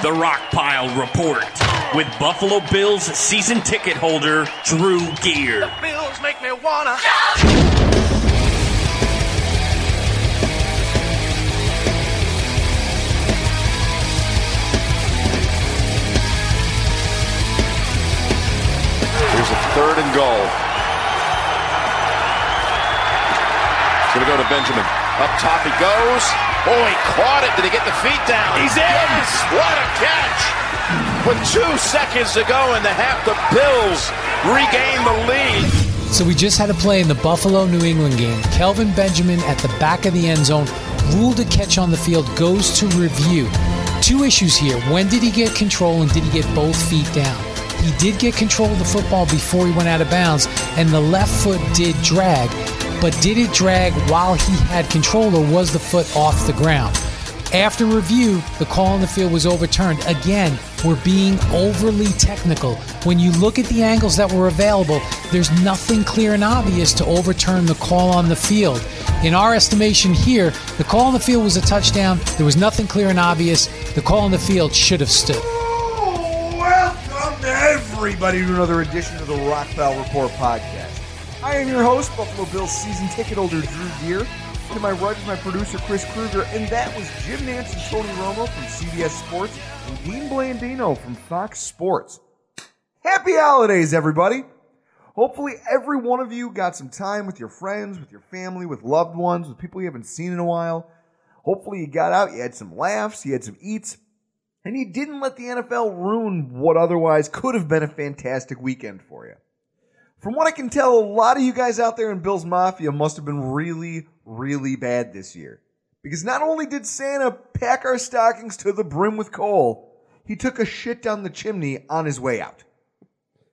The Rockpile Report with Buffalo Bills season ticket holder Drew Gear. The Bills make me wanna. Here's a third and goal. It's going to go to Benjamin. Up top he goes. Oh, he caught it. Did he get the feet down? He's in. Yes! What a catch! With two seconds to go in the half, the Bills regain the lead. So we just had a play in the Buffalo New England game. Kelvin Benjamin at the back of the end zone ruled a catch on the field, goes to review. Two issues here. When did he get control and did he get both feet down? He did get control of the football before he went out of bounds, and the left foot did drag. But did it drag while he had control or was the foot off the ground? After review, the call on the field was overturned. Again, we're being overly technical. When you look at the angles that were available, there's nothing clear and obvious to overturn the call on the field. In our estimation here, the call on the field was a touchdown. There was nothing clear and obvious. The call on the field should have stood. Welcome to everybody to another edition of the Rockpile Report podcast. I am your host, Buffalo Bills season ticket holder Drew Gear. To my right is my producer Chris Kruger, and that was Jim Nantz and Tony Romo from CBS Sports and Dean Blandino from Fox Sports. Happy holidays, everybody! Hopefully, every one of you got some time with your friends, with your family, with loved ones, with people you haven't seen in a while. Hopefully, you got out, you had some laughs, you had some eats, and you didn't let the NFL ruin what otherwise could have been a fantastic weekend for you. From what I can tell, a lot of you guys out there in Bills Mafia must have been really, really bad this year. Because not only did Santa pack our stockings to the brim with coal, he took a shit down the chimney on his way out.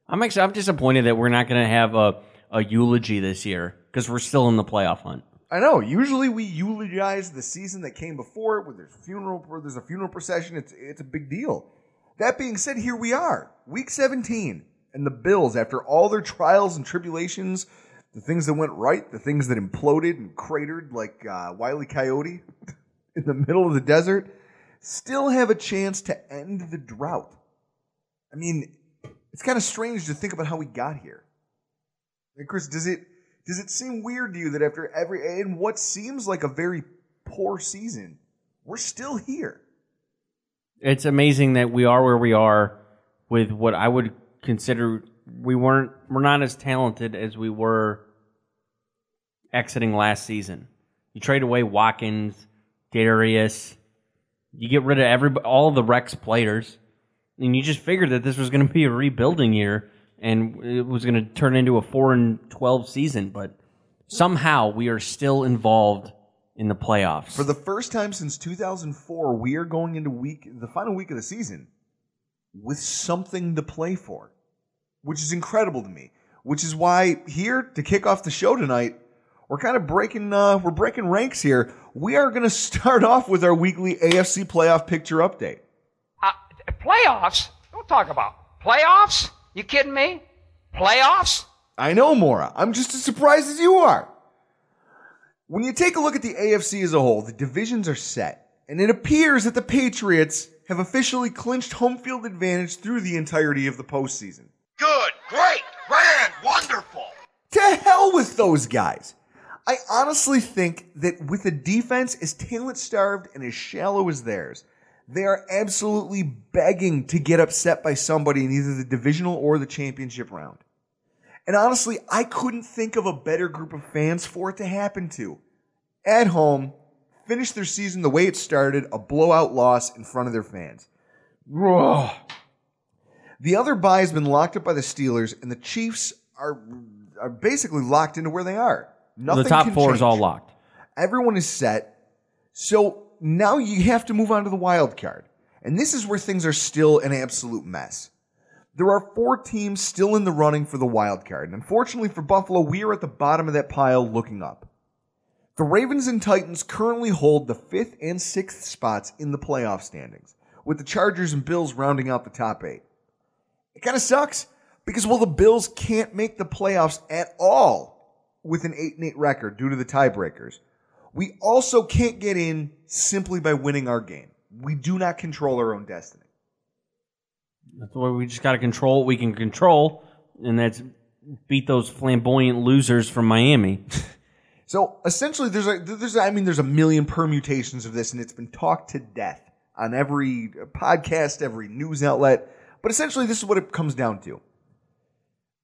I'm actually I'm disappointed that we're not going to have a, a eulogy this year because we're still in the playoff hunt. I know. Usually we eulogize the season that came before it, where there's funeral, where there's a funeral procession. It's it's a big deal. That being said, here we are, week 17, and the Bills, after all their trials and tribulations, the things that went right, the things that imploded and cratered like uh, Wiley Coyote in the middle of the desert, still have a chance to end the drought. I mean, it's kind of strange to think about how we got here. And Chris, does it does it seem weird to you that after every and what seems like a very poor season, we're still here? It's amazing that we are where we are with what I would consider we weren't we're not as talented as we were exiting last season. You trade away Watkins, Darius, you get rid of every all the Rex players, and you just figured that this was going to be a rebuilding year and it was going to turn into a four and twelve season. But somehow we are still involved in the playoffs. For the first time since 2004, we are going into week the final week of the season with something to play for, which is incredible to me. Which is why here to kick off the show tonight, we're kind of breaking uh, we're breaking ranks here. We are going to start off with our weekly AFC playoff picture update. Uh, playoffs? Don't talk about playoffs. You kidding me? Playoffs? I know, Mora. I'm just as surprised as you are. When you take a look at the AFC as a whole, the divisions are set. And it appears that the Patriots have officially clinched home field advantage through the entirety of the postseason. Good, great, grand, wonderful. To hell with those guys. I honestly think that with a defense as talent starved and as shallow as theirs, they are absolutely begging to get upset by somebody in either the divisional or the championship round. And honestly, I couldn't think of a better group of fans for it to happen to. At home, finish their season the way it started, a blowout loss in front of their fans. Ugh. The other buy has been locked up by the Steelers, and the Chiefs are, are basically locked into where they are. Nothing the top four change. is all locked. Everyone is set. So now you have to move on to the wild card. And this is where things are still an absolute mess. There are four teams still in the running for the wild card. And unfortunately for Buffalo, we are at the bottom of that pile looking up. The Ravens and Titans currently hold the fifth and sixth spots in the playoff standings, with the Chargers and Bills rounding out the top eight. It kind of sucks because, well, the Bills can't make the playoffs at all with an 8 and 8 record due to the tiebreakers. We also can't get in simply by winning our game. We do not control our own destiny. That's why we just got to control what we can control, and that's beat those flamboyant losers from Miami. So essentially, there's a there's I mean there's a million permutations of this, and it's been talked to death on every podcast, every news outlet. But essentially, this is what it comes down to: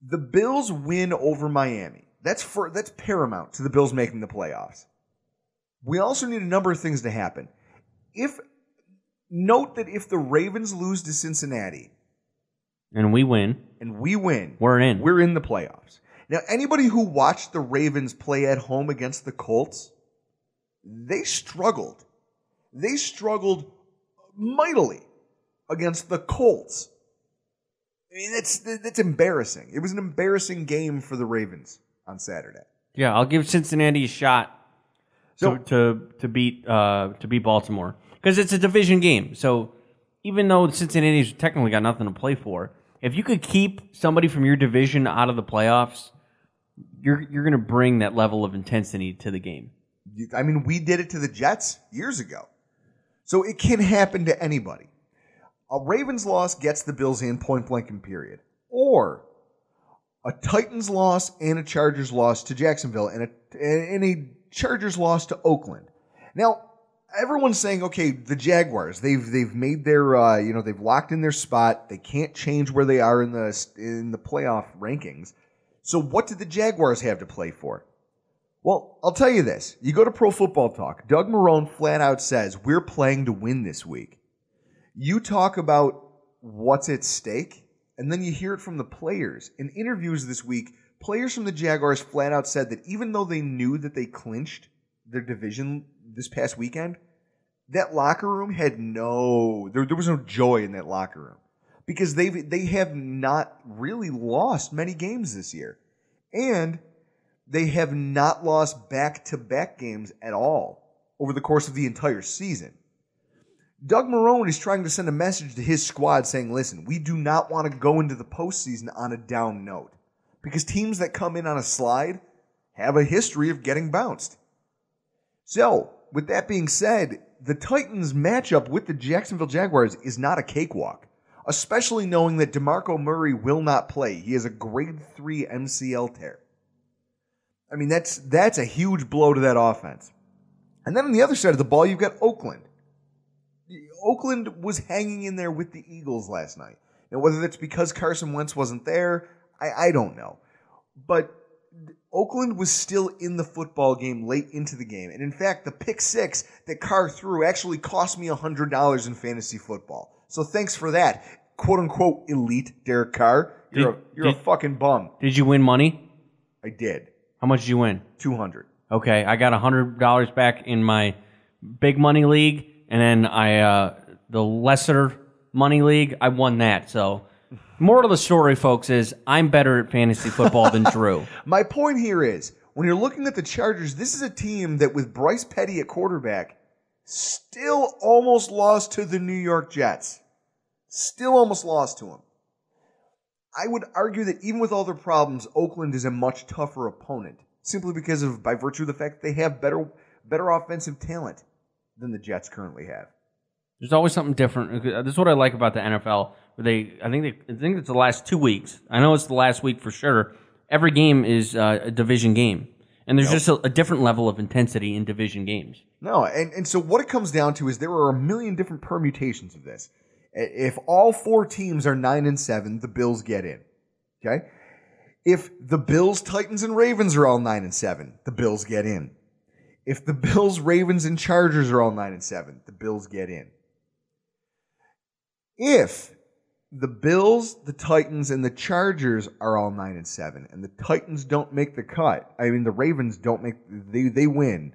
the Bills win over Miami. That's for that's paramount to the Bills making the playoffs. We also need a number of things to happen. If note that if the Ravens lose to Cincinnati and we win, and we win, we're in. We're in the playoffs. Now, anybody who watched the Ravens play at home against the Colts, they struggled. They struggled mightily against the Colts. I mean, that's that's embarrassing. It was an embarrassing game for the Ravens on Saturday. Yeah, I'll give Cincinnati a shot So- to, to to beat uh, to beat Baltimore because it's a division game. So even though Cincinnati's technically got nothing to play for, if you could keep somebody from your division out of the playoffs, you're you're going to bring that level of intensity to the game. I mean, we did it to the Jets years ago. So it can happen to anybody. A Ravens loss gets the Bills in point blank and period. Or a Titans loss and a Chargers loss to Jacksonville and a, and a Chargers loss to Oakland. Now, everyone's saying, okay, the Jaguars, they've they've made their uh, you know, they've locked in their spot. They can't change where they are in the in the playoff rankings. So what did the Jaguars have to play for? Well, I'll tell you this. You go to Pro Football Talk, Doug Marrone flat out says, We're playing to win this week. You talk about what's at stake, and then you hear it from the players. In interviews this week, players from the Jaguars flat out said that even though they knew that they clinched their division this past weekend, that locker room had no there, there was no joy in that locker room. Because they they have not really lost many games this year. And they have not lost back to back games at all over the course of the entire season. Doug Marrone is trying to send a message to his squad saying, listen, we do not want to go into the postseason on a down note because teams that come in on a slide have a history of getting bounced. So, with that being said, the Titans matchup with the Jacksonville Jaguars is not a cakewalk, especially knowing that DeMarco Murray will not play. He has a grade 3 MCL tear. I mean, that's that's a huge blow to that offense. And then on the other side of the ball, you've got Oakland. Oakland was hanging in there with the Eagles last night. Now, whether that's because Carson Wentz wasn't there, I, I don't know. But Oakland was still in the football game late into the game. And in fact, the pick six that Carr threw actually cost me $100 in fantasy football. So thanks for that, quote unquote elite Derek Carr. You're, Did- a, you're a fucking bum. Did you win money? I did. How much did you win? 200. Okay, I got hundred dollars back in my big money league, and then I uh, the lesser money league. I won that. So, moral of the story, folks, is I'm better at fantasy football than Drew. My point here is when you're looking at the Chargers, this is a team that with Bryce Petty at quarterback still almost lost to the New York Jets. Still almost lost to them. I would argue that even with all their problems, Oakland is a much tougher opponent simply because of by virtue of the fact that they have better better offensive talent. Than the Jets currently have. There's always something different. This is what I like about the NFL. Where they, I think, they, I think it's the last two weeks. I know it's the last week for sure. Every game is uh, a division game, and there's just a, a different level of intensity in division games. No, and, and so what it comes down to is there are a million different permutations of this. If all four teams are nine and seven, the Bills get in. Okay? If the Bills, Titans, and Ravens are all nine and seven, the Bills get in. If the Bills, Ravens, and Chargers are all nine and seven, the Bills get in. If the Bills, the Titans, and the Chargers are all nine and seven, and the Titans don't make the cut, I mean the Ravens don't make they they win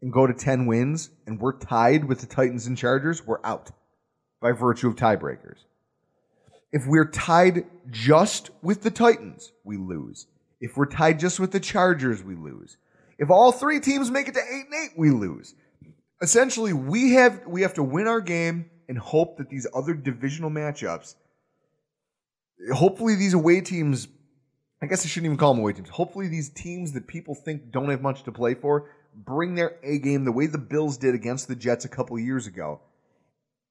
and go to ten wins, and we're tied with the Titans and Chargers, we're out by virtue of tiebreakers. If we're tied just with the Titans, we lose. If we're tied just with the Chargers, we lose. If all three teams make it to eight and eight, we lose. Essentially, we have we have to win our game and hope that these other divisional matchups, hopefully these away teams, I guess I shouldn't even call them away teams. Hopefully these teams that people think don't have much to play for bring their A game the way the Bills did against the Jets a couple years ago,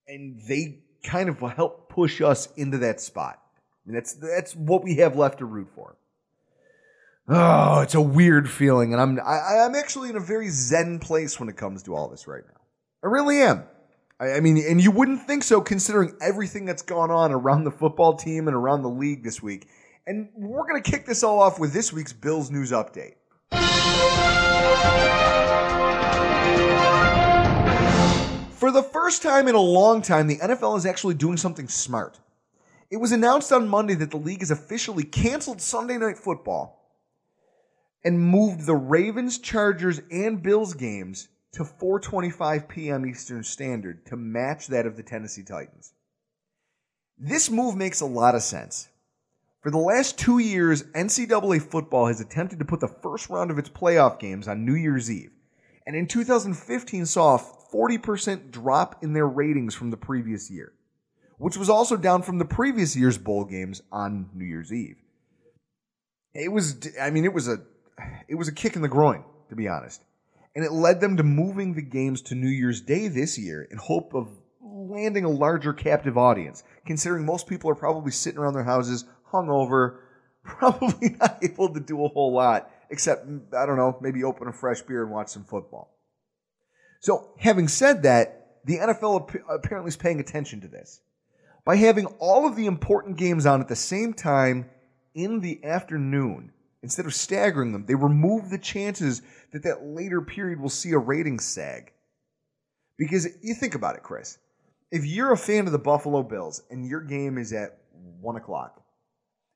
and they kind of help push us into that spot. I mean, that's that's what we have left to root for. Oh, it's a weird feeling, and I'm I, I'm actually in a very zen place when it comes to all this right now. I really am. I, I mean, and you wouldn't think so considering everything that's gone on around the football team and around the league this week. And we're to kick this all off with this week's Bills news update. For the first time in a long time, the NFL is actually doing something smart. It was announced on Monday that the league has officially canceled Sunday Night Football and moved the Ravens, Chargers, and Bills games to 4:25 p.m. Eastern Standard to match that of the Tennessee Titans. This move makes a lot of sense. For the last 2 years, NCAA football has attempted to put the first round of its playoff games on New Year's Eve, and in 2015 saw a 40% drop in their ratings from the previous year, which was also down from the previous year's bowl games on New Year's Eve. It was I mean it was a it was a kick in the groin, to be honest. And it led them to moving the games to New Year's Day this year in hope of landing a larger captive audience, considering most people are probably sitting around their houses hungover, probably not able to do a whole lot except mm, I don't know, maybe open a fresh beer and watch some football. So, having said that, the NFL apparently is paying attention to this. By having all of the important games on at the same time in the afternoon, instead of staggering them, they remove the chances that that later period will see a rating sag. Because you think about it, Chris. If you're a fan of the Buffalo Bills and your game is at 1 o'clock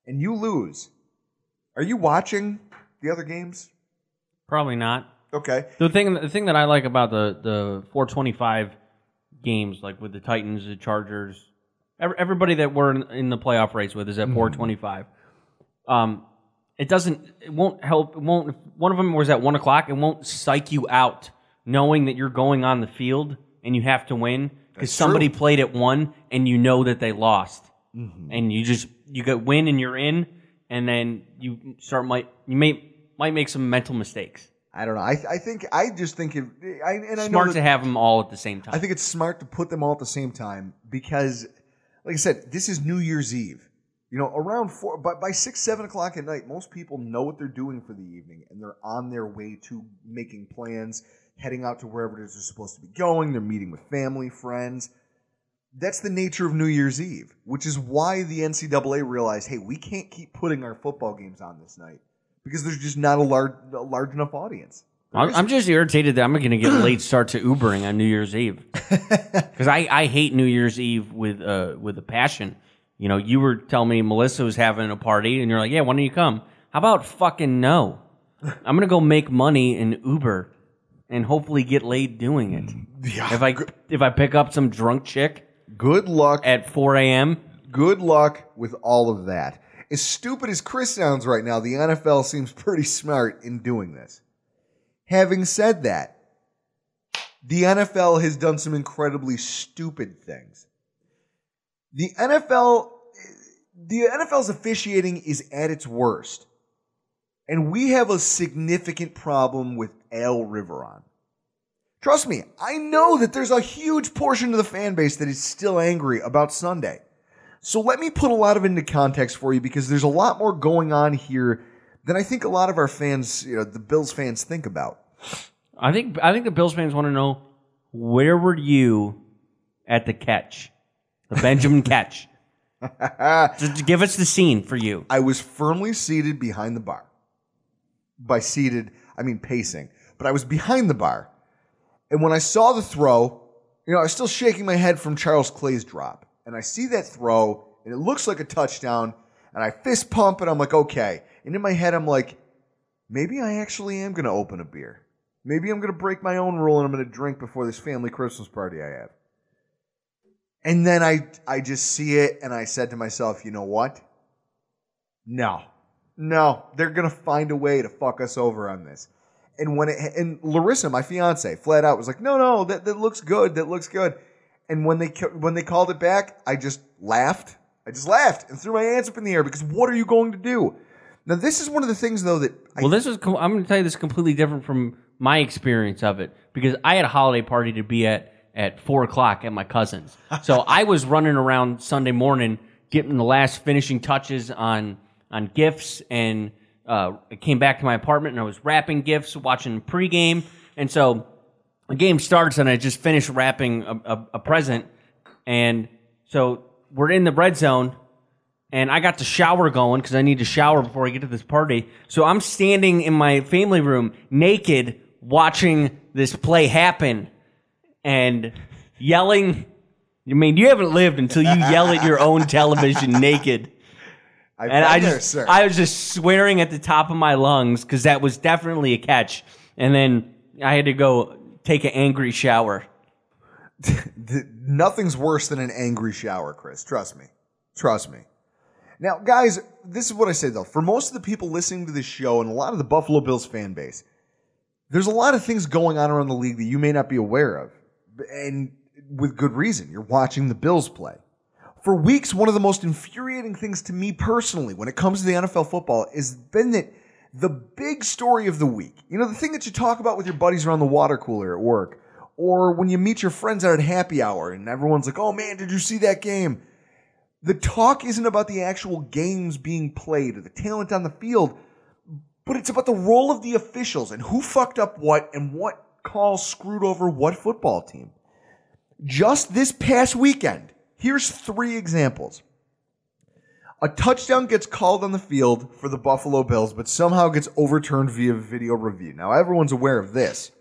and you lose, are you watching the other games? Probably not. Okay. The thing, the thing that I like about the the 425 games, like with the Titans, the Chargers, every, everybody that we're in, in the playoff race with is at 425. Um, it doesn't, it won't help. It won't. If one of them was at one o'clock. It won't psych you out knowing that you're going on the field and you have to win because somebody true. played at one and you know that they lost, mm-hmm. and you just you get win and you're in, and then you start might you may might make some mental mistakes. I don't know. I, I think I just think it. I, and I know Smart that- to have them all at the same time. I think it's smart to put them all at the same time because, like I said, this is New Year's Eve. You know, around four, but by six, seven o'clock at night, most people know what they're doing for the evening and they're on their way to making plans, heading out to wherever it is they're supposed to be going. They're meeting with family, friends. That's the nature of New Year's Eve, which is why the NCAA realized, hey, we can't keep putting our football games on this night because there's just not a large, a large enough audience. I'm, I'm just irritated that I'm going to get a late start to Ubering on New Year's Eve because I, I hate New Year's Eve with uh with a passion. You know, you were telling me Melissa was having a party, and you're like, "Yeah, why don't you come?" How about fucking no? I'm going to go make money in Uber and hopefully get laid doing it. Yeah. If I if I pick up some drunk chick Good luck at 4 a.m. Good luck with all of that. As stupid as Chris sounds right now, the NFL seems pretty smart in doing this. Having said that, the NFL has done some incredibly stupid things. The NFL the NFL's officiating is at its worst. And we have a significant problem with Al Riveron. Trust me, I know that there's a huge portion of the fan base that is still angry about Sunday. So let me put a lot of into context for you because there's a lot more going on here than I think a lot of our fans, you know, the Bills fans think about. I think I think the Bills fans want to know where were you at the catch, the Benjamin catch. Just give us the scene for you. I was firmly seated behind the bar. By seated, I mean pacing, but I was behind the bar. And when I saw the throw, you know, I was still shaking my head from Charles Clay's drop. And I see that throw, and it looks like a touchdown, and I fist pump, and I'm like, okay. And in my head, I'm like, maybe I actually am going to open a beer. Maybe I'm going to break my own rule and I'm going to drink before this family Christmas party I have. And then I, I just see it and I said to myself, you know what? No, no, they're going to find a way to fuck us over on this. And when it, and Larissa, my fiance, flat out was like, no, no, that, that looks good. That looks good. And when they, when they called it back, I just laughed. I just laughed and threw my hands up in the air because what are you going to do? Now, this is one of the things, though, that I, Well, this is com- I'm going to tell you this is completely different from my experience of it because I had a holiday party to be at at four o'clock at my cousin's. So I was running around Sunday morning getting the last finishing touches on on gifts, and uh, I came back to my apartment and I was wrapping gifts, watching pregame, and so the game starts and I just finished wrapping a, a, a present, and so we're in the red zone and I got the shower going because I need to shower before I get to this party. So I'm standing in my family room naked watching this play happen and yelling. I mean, you haven't lived until you yell at your own television naked. I've and I there, just, sir. I was just swearing at the top of my lungs because that was definitely a catch. And then I had to go take an angry shower. Nothing's worse than an angry shower, Chris. Trust me. Trust me. Now, guys, this is what I say though. For most of the people listening to this show and a lot of the Buffalo Bills fan base, there's a lot of things going on around the league that you may not be aware of. And with good reason. You're watching the Bills play. For weeks, one of the most infuriating things to me personally when it comes to the NFL football has been that the big story of the week, you know, the thing that you talk about with your buddies around the water cooler at work, or when you meet your friends out at happy hour and everyone's like, oh man, did you see that game? The talk isn't about the actual games being played or the talent on the field, but it's about the role of the officials and who fucked up what and what call screwed over what football team. Just this past weekend, here's three examples. A touchdown gets called on the field for the Buffalo Bills, but somehow gets overturned via video review. Now, everyone's aware of this.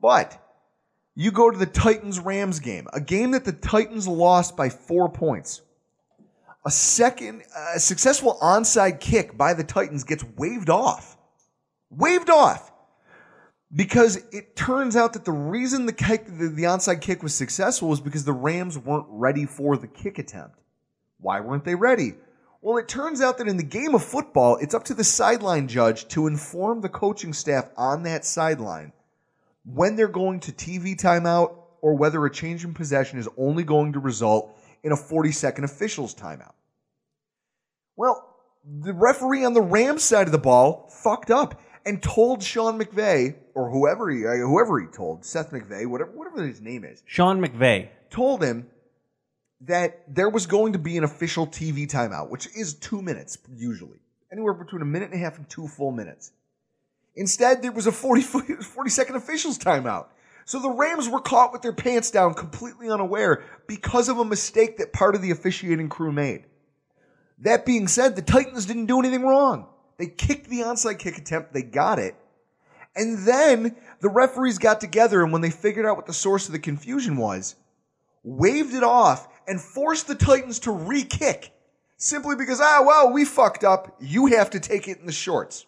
But you go to the Titans Rams game, a game that the Titans lost by four points. A second, a successful onside kick by the Titans gets waved off. Waved off. Because it turns out that the reason the kick, the, the onside kick was successful was because the Rams weren't ready for the kick attempt. Why weren't they ready? Well, it turns out that in the game of football, it's up to the sideline judge to inform the coaching staff on that sideline when they're going to TV timeout or whether a change in possession is only going to result in a 40 second officials timeout. Well, the referee on the Rams side of the ball fucked up and told Sean McVay or whoever he uh, whoever he told Seth McVay whatever whatever his name is Sean McVay. told him that there was going to be an official TV timeout, which is two minutes usually, anywhere between a minute and a half and two full minutes. Instead, there was a 40, 40 second officials timeout. So the Rams were caught with their pants down, completely unaware because of a mistake that part of the officiating crew made. That being said, the Titans didn't do anything wrong. They kicked the onside kick attempt, they got it. And then the referees got together, and when they figured out what the source of the confusion was, waved it off and forced the Titans to re kick simply because, ah, well, we fucked up. You have to take it in the shorts.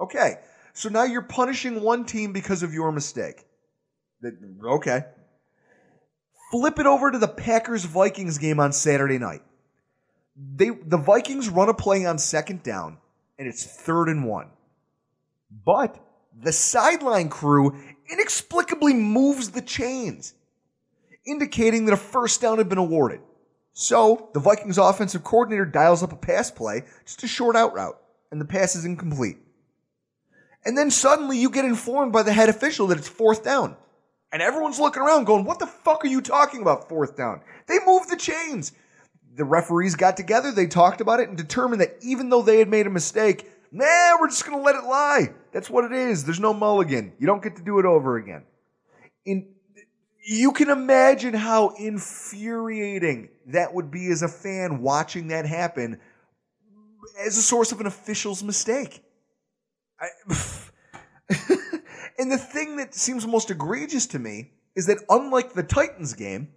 Okay. So now you're punishing one team because of your mistake. Okay. Flip it over to the Packers Vikings game on Saturday night. They the Vikings run a play on second down and it's third and one. But the sideline crew inexplicably moves the chains, indicating that a first down had been awarded. So the Vikings offensive coordinator dials up a pass play, just a short out route, and the pass is incomplete. And then suddenly you get informed by the head official that it's fourth down. And everyone's looking around going, what the fuck are you talking about, fourth down? They moved the chains. The referees got together, they talked about it, and determined that even though they had made a mistake, nah, we're just going to let it lie. That's what it is. There's no mulligan. You don't get to do it over again. In, you can imagine how infuriating that would be as a fan watching that happen as a source of an official's mistake. I, and the thing that seems most egregious to me is that unlike the Titans game,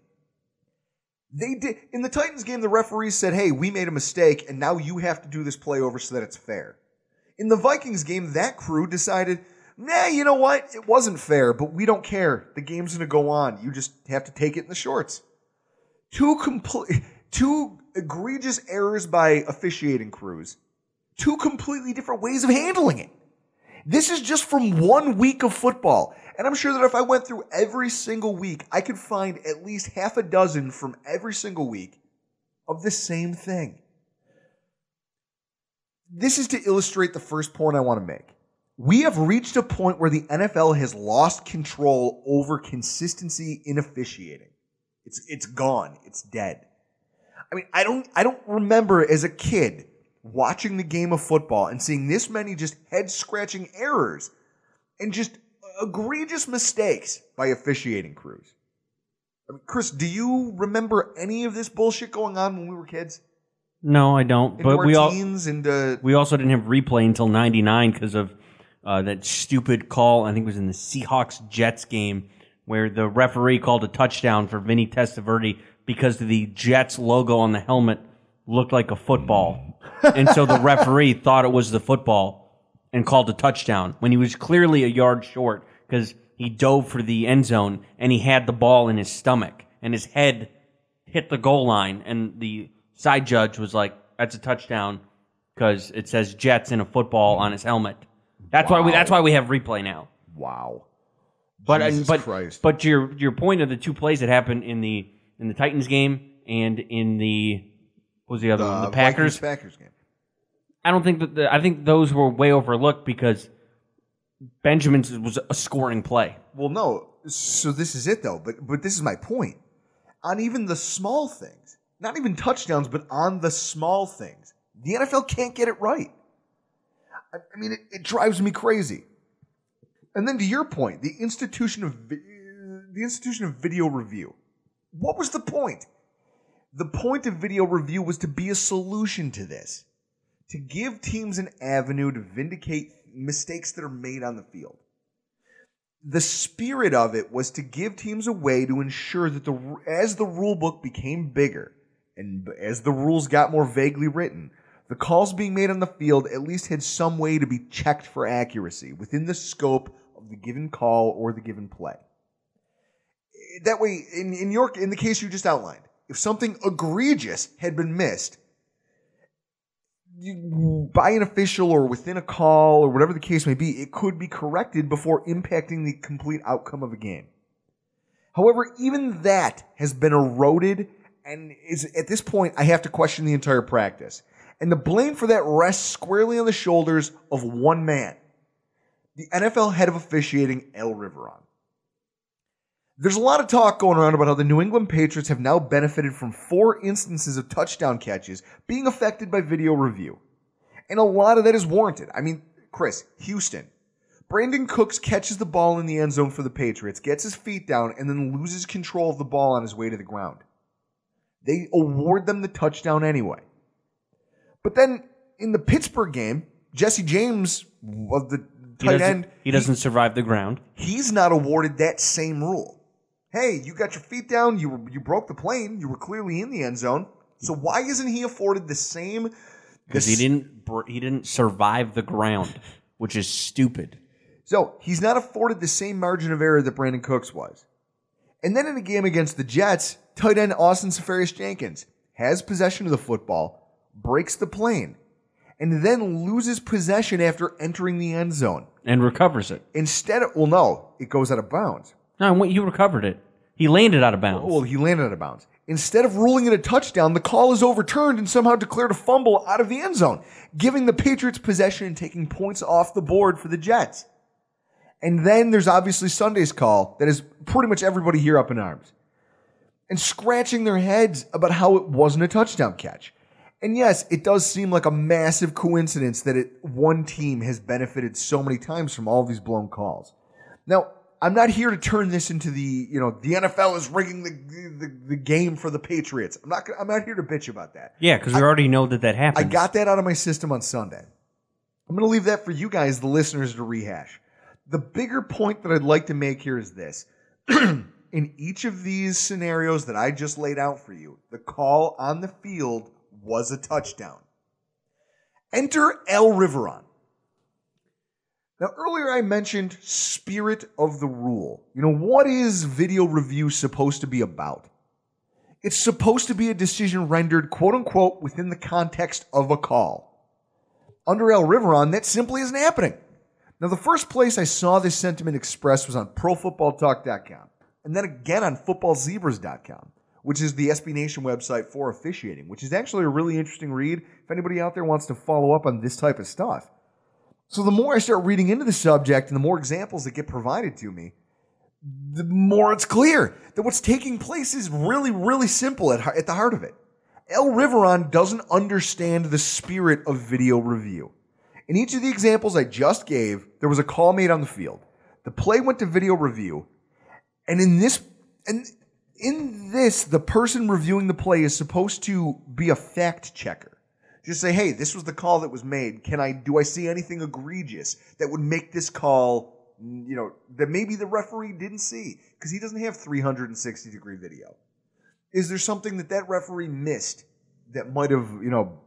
they did in the Titans game, the referees said, Hey, we made a mistake, and now you have to do this play over so that it's fair. In the Vikings game, that crew decided, nah, you know what? It wasn't fair, but we don't care. The game's gonna go on. You just have to take it in the shorts. Two complete two egregious errors by officiating crews. Two completely different ways of handling it. This is just from one week of football. And I'm sure that if I went through every single week, I could find at least half a dozen from every single week of the same thing. This is to illustrate the first point I want to make. We have reached a point where the NFL has lost control over consistency in officiating. It's it's gone. It's dead. I mean, I don't I don't remember as a kid watching the game of football and seeing this many just head scratching errors and just egregious mistakes by officiating crews. I mean, Chris, do you remember any of this bullshit going on when we were kids? No, I don't. Into but we all uh, we also didn't have replay until '99 because of uh, that stupid call. I think it was in the Seahawks Jets game where the referee called a touchdown for Vinny Testaverde because the Jets logo on the helmet looked like a football, and so the referee thought it was the football and called a touchdown when he was clearly a yard short because he dove for the end zone and he had the ball in his stomach and his head hit the goal line and the side judge was like, "That's a touchdown." Because it says Jets in a football on his helmet. That's why we. That's why we have replay now. wow. But Jesus but Christ. but your your point of the two plays that happened in the in the Titans game and in the what was the other one the Packers. Vikings Packers game. I don't think that the, I think those were way overlooked because Benjamin's was a scoring play. Well, no. So this is it though. But but this is my point. On even the small things, not even touchdowns, but on the small things, the NFL can't get it right. I, I mean, it, it drives me crazy. And then to your point, the institution of vi- the institution of video review. What was the point? The point of video review was to be a solution to this, to give teams an avenue to vindicate mistakes that are made on the field. The spirit of it was to give teams a way to ensure that the as the rule book became bigger and as the rules got more vaguely written the calls being made on the field at least had some way to be checked for accuracy within the scope of the given call or the given play. That way in, in in the case you just outlined if something egregious had been missed by an official or within a call or whatever the case may be, it could be corrected before impacting the complete outcome of a game. However, even that has been eroded and is at this point I have to question the entire practice. And the blame for that rests squarely on the shoulders of one man. The NFL head of officiating, Al Riveron. There's a lot of talk going around about how the New England Patriots have now benefited from four instances of touchdown catches being affected by video review. And a lot of that is warranted. I mean, Chris, Houston. Brandin Cooks catches the ball in the end zone for the Patriots, gets his feet down, and then loses control of the ball on his way to the ground. They award them the touchdown anyway. But then in the Pittsburgh game, Jesse James of the tight doesn't, end, he doesn't survive the ground. he's not awarded that same rule. Hey, you got your feet down, you were, you broke the plane, you were clearly in the end zone. So why isn't he afforded the same? because he didn't br- he didn't survive the ground, which is stupid. So he's not afforded the same margin of error that Brandin Cooks was. And then in a game against the Jets, tight end Austin Seferian-Jenkins has possession of the football, breaks the plane, and then loses possession after entering the end zone. and recovers it. Instead of, well, no, it goes out of bounds. No, what- you recovered it. He landed out of bounds. Well, he landed out of bounds. Instead of ruling it a touchdown, the call is overturned and somehow declared a fumble out of the end zone, giving the Patriots possession and taking points off the board for the Jets. And then there's obviously Sunday's call that is pretty much everybody here up in arms and scratching their heads about how it wasn't a touchdown catch. And yes, it does seem like a massive coincidence that it, one team has benefited so many times from all these blown calls. Now, I'm not here to turn this into the, you know, the NFL is rigging the the, the game for the Patriots. I'm not I'm not here to bitch about that. Yeah, because we already know that that happened. I got that out of my system on Sunday. I'm going to leave that for you guys, the listeners, to rehash. The bigger point that I'd like to make here is this. In each of these scenarios that I just laid out for you, the call on the field was a touchdown. Enter Al Riveron. Now, earlier I mentioned spirit of the rule. You know, what is video review supposed to be about? It's supposed to be a decision rendered, quote unquote, within the context of a call. Under Al Riveron, that simply isn't happening. Now, the first place I saw this sentiment expressed was on ProFootballTalk.com, and then again on FootballZebras.com, which is the SB Nation website for officiating, which is actually a really interesting read if anybody out there wants to follow up on this type of stuff. So the more I start reading into the subject and the more examples that get provided to me, the more it's clear that what's taking place is really, really simple at, at the heart of it. Al Riveron doesn't understand the spirit of video review. In each of the examples I just gave, there was a call made on the field. The play went to video review, and in this, and in this, the person reviewing the play is supposed to be a fact checker. Just say, hey, this was the call that was made. Can I, do I see anything egregious that would make this call, you know, that maybe the referee didn't see? Because he doesn't have 360 degree video. Is there something that that referee missed that might have, you know,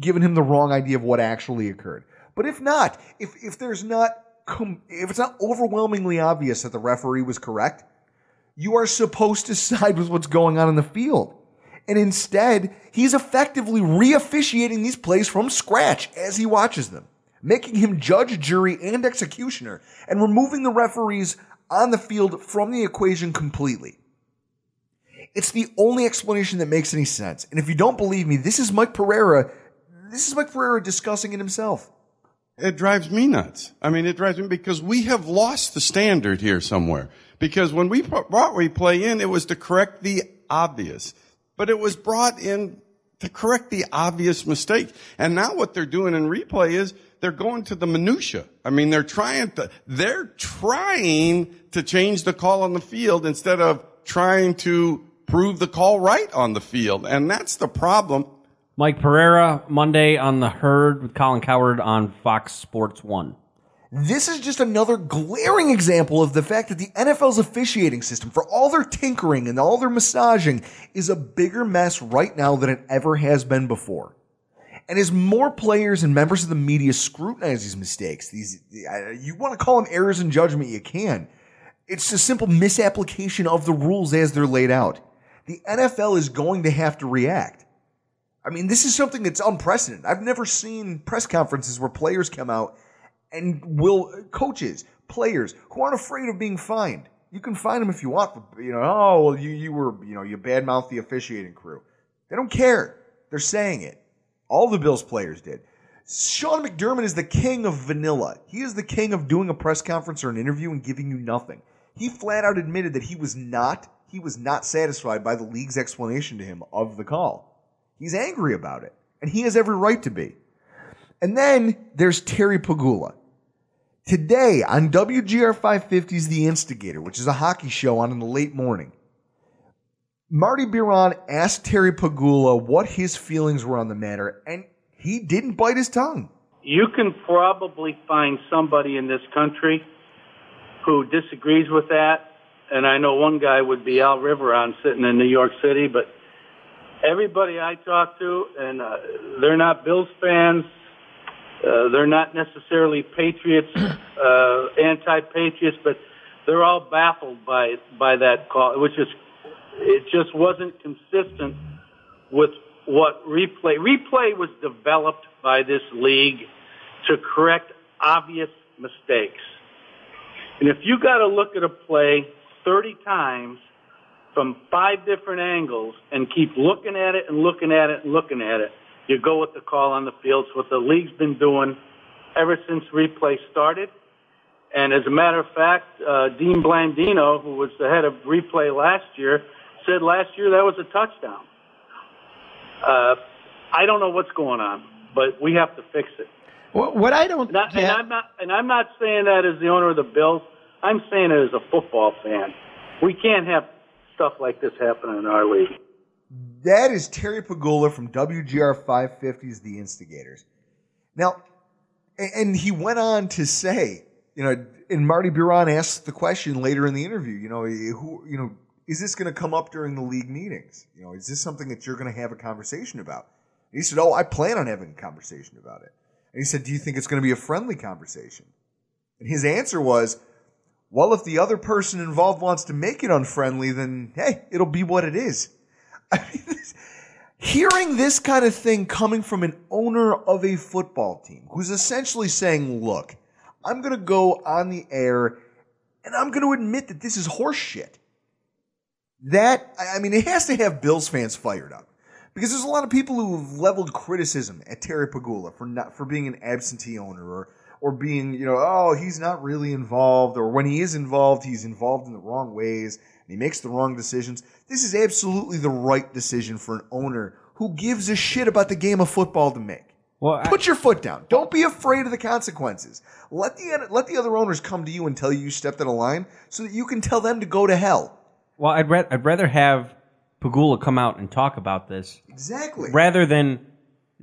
given him the wrong idea of what actually occurred? But if not, if, if there's not, com- if it's not overwhelmingly obvious that the referee was correct, you are supposed to side with what's going on in the field. And instead, he's effectively re officiating these plays from scratch as he watches them, making him judge, jury, and executioner, and removing the referees on the field from the equation completely. It's the only explanation that makes any sense. And if you don't believe me, this is Mike Pereira. This is Mike Pereira discussing it himself. It drives me nuts. I mean, it drives me because we have lost the standard here somewhere. Because when we brought replay in, it was to correct the obvious, but it was brought in to correct the obvious mistake. And now what they're doing in replay is they're going to the minutia. I mean, they're trying to, they're trying to change the call on the field instead of trying to prove the call right on the field. And that's the problem. Mike Pereira, Monday on the herd with Colin Cowherd on Fox Sports 1. This is just another glaring example of the fact that the NFL's officiating system, for all their tinkering and all their massaging, is a bigger mess right now than it ever has been before. And as more players and members of the media scrutinize these mistakes, these you want to call them errors in judgment, you can. It's a simple misapplication of the rules as they're laid out. The NFL is going to have to react. I mean, this is something that's unprecedented. I've never seen press conferences where players come out and will uh, coaches, players who aren't afraid of being fined. You can fine them if you want. You know, oh well, you you were you know you badmouth the officiating crew. They don't care. They're saying it. All the Bills players did. Sean McDermott is the king of vanilla. He is the king of doing a press conference or an interview and giving you nothing. He flat out admitted that he was not he was not satisfied by the league's explanation to him of the call. He's angry about it, and he has every right to be. And then there's Terry Pegula. Today on WGR 550's The Instigator, which is a hockey show on in the late morning, Marty Biron asked Terry Pegula what his feelings were on the matter, and he didn't bite his tongue. You can probably find somebody in this country who disagrees with that, and I know one guy would be Al Riveron sitting in New York City, but everybody I talk to, and uh, they're not Bills fans, uh, they're not necessarily Patriots, uh, anti-Patriots, but they're all baffled by by that call, which is it just wasn't consistent with what replay. Replay was developed by this league to correct obvious mistakes. And if you got to look at a play 30 times from five different angles and keep looking at it and looking at it and looking at it, you go with the call on the field. It's what the league's been doing ever since replay started. And as a matter of fact, uh, Dean Blandino, who was the head of replay last year, said last year that was a touchdown. Uh, I don't know what's going on, but we have to fix it. What, what I don't and, I, and I'm not and I'm not saying that as the owner of the Bills. I'm saying it as a football fan. We can't have stuff like this happen in our league. That is Terry Pegula from WGR 550's The Instigators. Now, and he went on to say, you know, and Marty Biron asked the question later in the interview, you know, who, you know, is this going to come up during the league meetings? You know, is this something that you're going to have a conversation about? And he said, oh, I plan on having a conversation about it. And he said, do you think it's going to be a friendly conversation? And his answer was, well, if the other person involved wants to make it unfriendly, then hey, it'll be what it is. Hearing this kind of thing coming from an owner of a football team who's essentially saying, look, I'm going to go on the air and I'm going to admit that this is horseshit. That, I mean, it has to have Bills fans fired up because there's a lot of people who've leveled criticism at Terry Pegula for not, for being an absentee owner or, or being, you know, oh, he's not really involved or when he is involved, he's involved in the wrong ways and he makes the wrong decisions. This is absolutely the right decision for an owner who gives a shit about the game of football to make. Well, Put your foot down. Don't be afraid of the consequences. Let the let the other owners come to you and tell you you stepped out of line, so that you can tell them to go to hell. Well, I'd, ra- I'd rather have Pegula come out and talk about this Exactly. rather than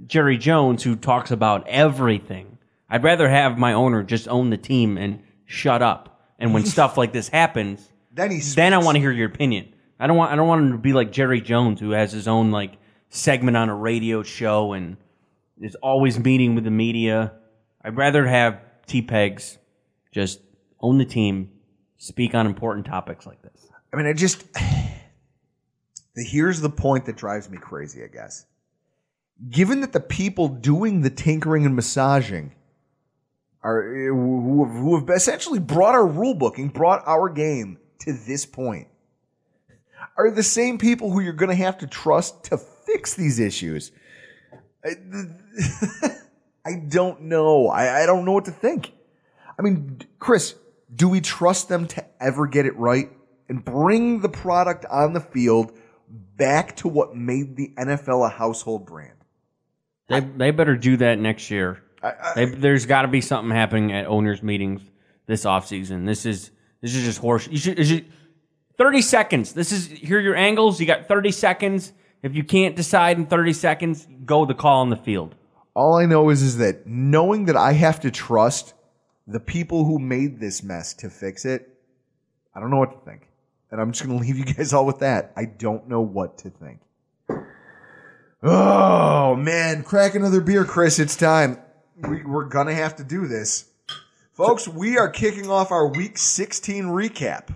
Jerry Jones, who talks about everything. I'd rather have my owner just own the team and shut up. And when stuff like this happens, then he then I want to hear your opinion. I don't want I don't want him to be like Jerry Jones, who has his own like segment on a radio show and is always meeting with the media. I'd rather have T Pegs just own the team, speak on important topics like this. I mean, I just here's the point that drives me crazy. I guess, given that the people doing the tinkering and massaging are eh, who have, who have essentially brought our rule booking, brought our game to this point, are the same people who you're going to have to trust to fix these issues. I, I don't know. I, I don't know what to think. I mean, Chris, do we trust them to ever get it right and bring the product on the field back to what made the NFL a household brand? They they better do that next year. They, there's got to be something happening at owners meetings this offseason. This is this is just horse. You should, you should 30 seconds. This is here are your angles. You got 30 seconds. If you can't decide in 30 seconds, go the call on the field. All I know is is that knowing that I have to trust the people who made this mess to fix it, I don't know what to think. And I'm just going to leave you guys all with that. I don't know what to think. Oh, man. Crack another beer, Chris. It's time. We, we're going to have to do this. Folks, we are kicking off our week 16 recap.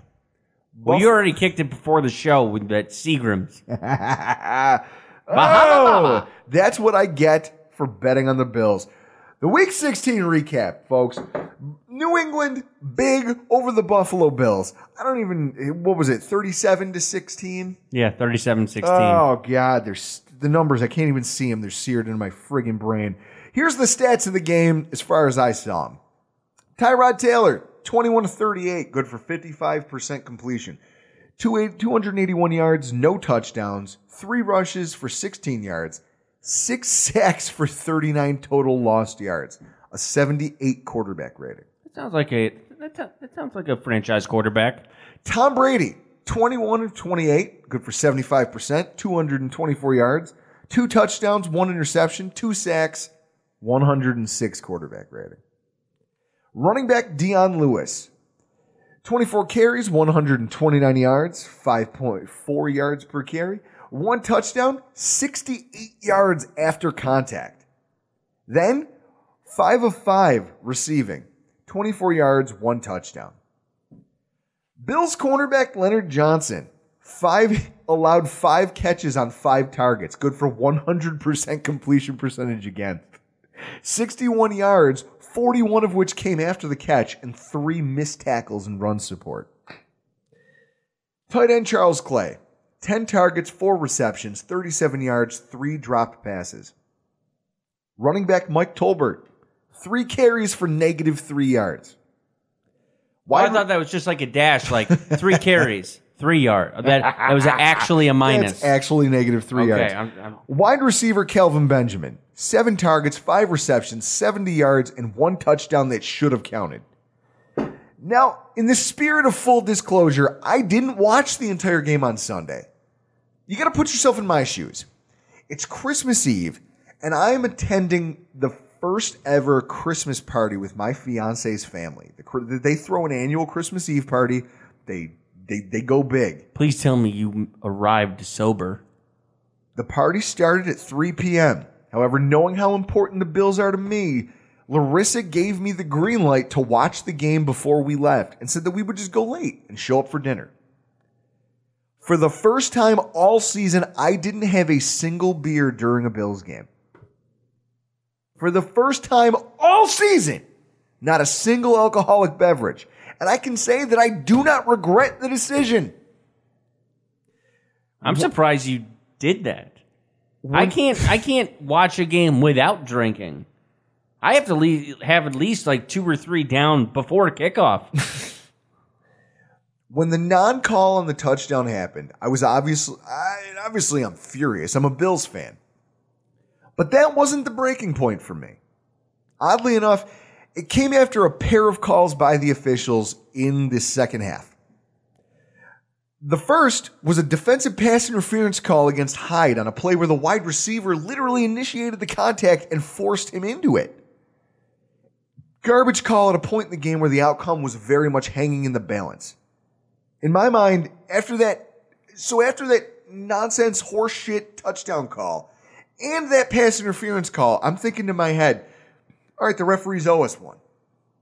Well, you already kicked it before the show with that Seagrams. oh, that's what I get for betting on the Bills. The Week 16 recap, folks. New England big over the Buffalo Bills. I don't even what was it? 37 to 16? Yeah, 37-16. Oh god, there's the numbers I can't even see them. They're seared into my friggin' brain. Here's the stats of the game as far as I saw them. Tyrod Taylor, 21 to 38, good for 55% completion. 281 yards, no touchdowns, three rushes for 16 yards, six sacks for 39 total lost yards, a 78 quarterback rating. That sounds like a that, that sounds like a franchise quarterback. Tom Brady, 21 of 28, good for 75%, 224 yards, two touchdowns, one interception, two sacks, 106 quarterback rating. Running back Dion Lewis, 24 carries, 129 yards, 5.4 yards per carry, one touchdown, 68 yards after contact. Then, 5 of 5 receiving, 24 yards, one touchdown. Bills cornerback Leonard Johnson, five allowed five catches on five targets, good for 100% completion percentage again. 61 yards, 41 of which came after the catch, and three missed tackles and run support. Tight end Charles Clay, 10 targets, 4 receptions, 37 yards, 3 dropped passes. Running back Mike Tolbert, 3 carries for negative 3 yards. Well, I thought that was just like a dash, like three carries, three yard. That that was actually a minus. That's actually negative three Okay, yards. I'm- I'm- Wide receiver Kelvin Benjamin, seven targets, five receptions, 70 yards, and one touchdown that should have counted. Now, in the spirit of full disclosure, I didn't watch the entire game on Sunday. You got to put yourself in my shoes. It's Christmas Eve, and I am attending the first ever Christmas party with my fiance's family. They throw an annual Christmas Eve party. They they they go big. Please tell me you arrived sober. The party started at 3 p.m. However, knowing how important the Bills are to me, Larissa gave me the green light to watch the game before we left and said that we would just go late and show up for dinner. For the first time all season, I didn't have a single beer during a Bills game. For the first time all season, not a single alcoholic beverage. And I can say that I do not regret the decision. I'm surprised you did that. I can't. I can't watch a game without drinking. I have to le- have at least like two or three down before kickoff. when the non-call on the touchdown happened, I was obviously, I, obviously, I'm furious. I'm a Bills fan, but that wasn't the breaking point for me. Oddly enough, it came after a pair of calls by the officials in the second half. The first was a defensive pass interference call against Hyde on a play where the wide receiver literally initiated the contact and forced him into it. Garbage call at a point in the game where the outcome was very much hanging in the balance. In my mind, after that, so after that nonsense horseshit touchdown call and that pass interference call, I'm thinking to my head, all right, the referees owe us one.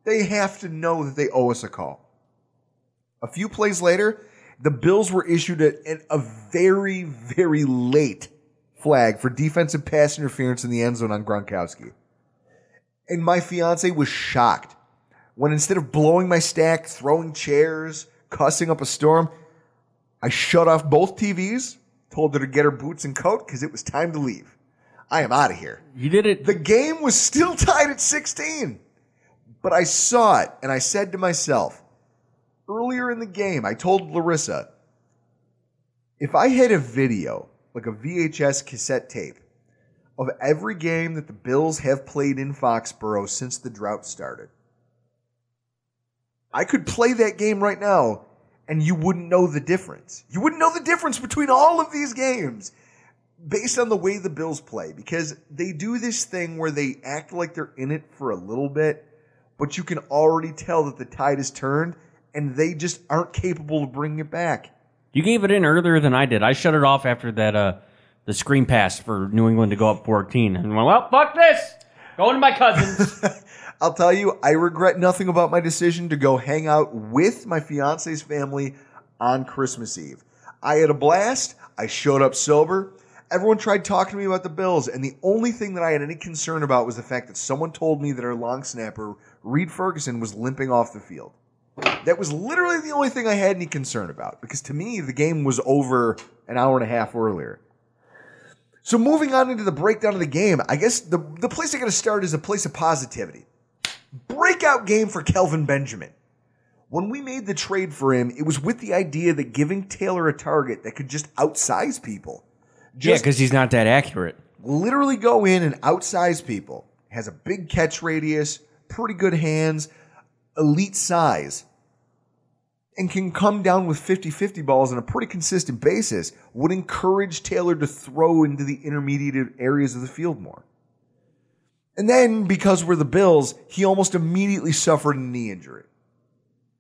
They have to know that they owe us a call. A few plays later, the Bills were issued a, a very, very late flag for defensive pass interference in the end zone on Gronkowski. And my fiance was shocked when instead of blowing my stack, throwing chairs, cussing up a storm, I shut off both TVs, told her to get her boots and coat because it was time to leave. I am out of here. You did it. The game was still tied at 16. But I saw it and I said to myself, earlier in the game, I told Larissa, if I had a video, like a VHS cassette tape, of every game that the Bills have played in Foxborough since the drought started, I could play that game right now and you wouldn't know the difference. You wouldn't know the difference between all of these games based on the way the Bills play because they do this thing where they act like they're in it for a little bit, but you can already tell that the tide has turned and they just aren't capable of bringing it back. You gave it in earlier than I did. I shut it off after that uh, the screen pass for New England to go up 14. And went, well, fuck this. Going to my cousins. I'll tell you, I regret nothing about my decision to go hang out with my fiance's family on Christmas Eve. I had a blast. I showed up sober. Everyone tried talking to me about the Bills, and the only thing that I had any concern about was the fact that someone told me that our long snapper, Reid Ferguson, was limping off the field. That was literally the only thing I had any concern about, because to me, the game was over an hour and a half earlier. So moving on into the breakdown of the game, I guess the, the place I gotta start is a place of positivity. Breakout game for Kelvin Benjamin. When we made the trade for him, it was with the idea that giving Taylor a target that could just outsize people. yeah, because he's not that accurate. literally go in and outsize people. Has a big catch radius, pretty good hands, elite size, and can come down with 50 50 balls on a pretty consistent basis. Would encourage Taylor to throw into the intermediate areas of the field more. And then, because we're the Bills, he almost immediately suffered a knee injury.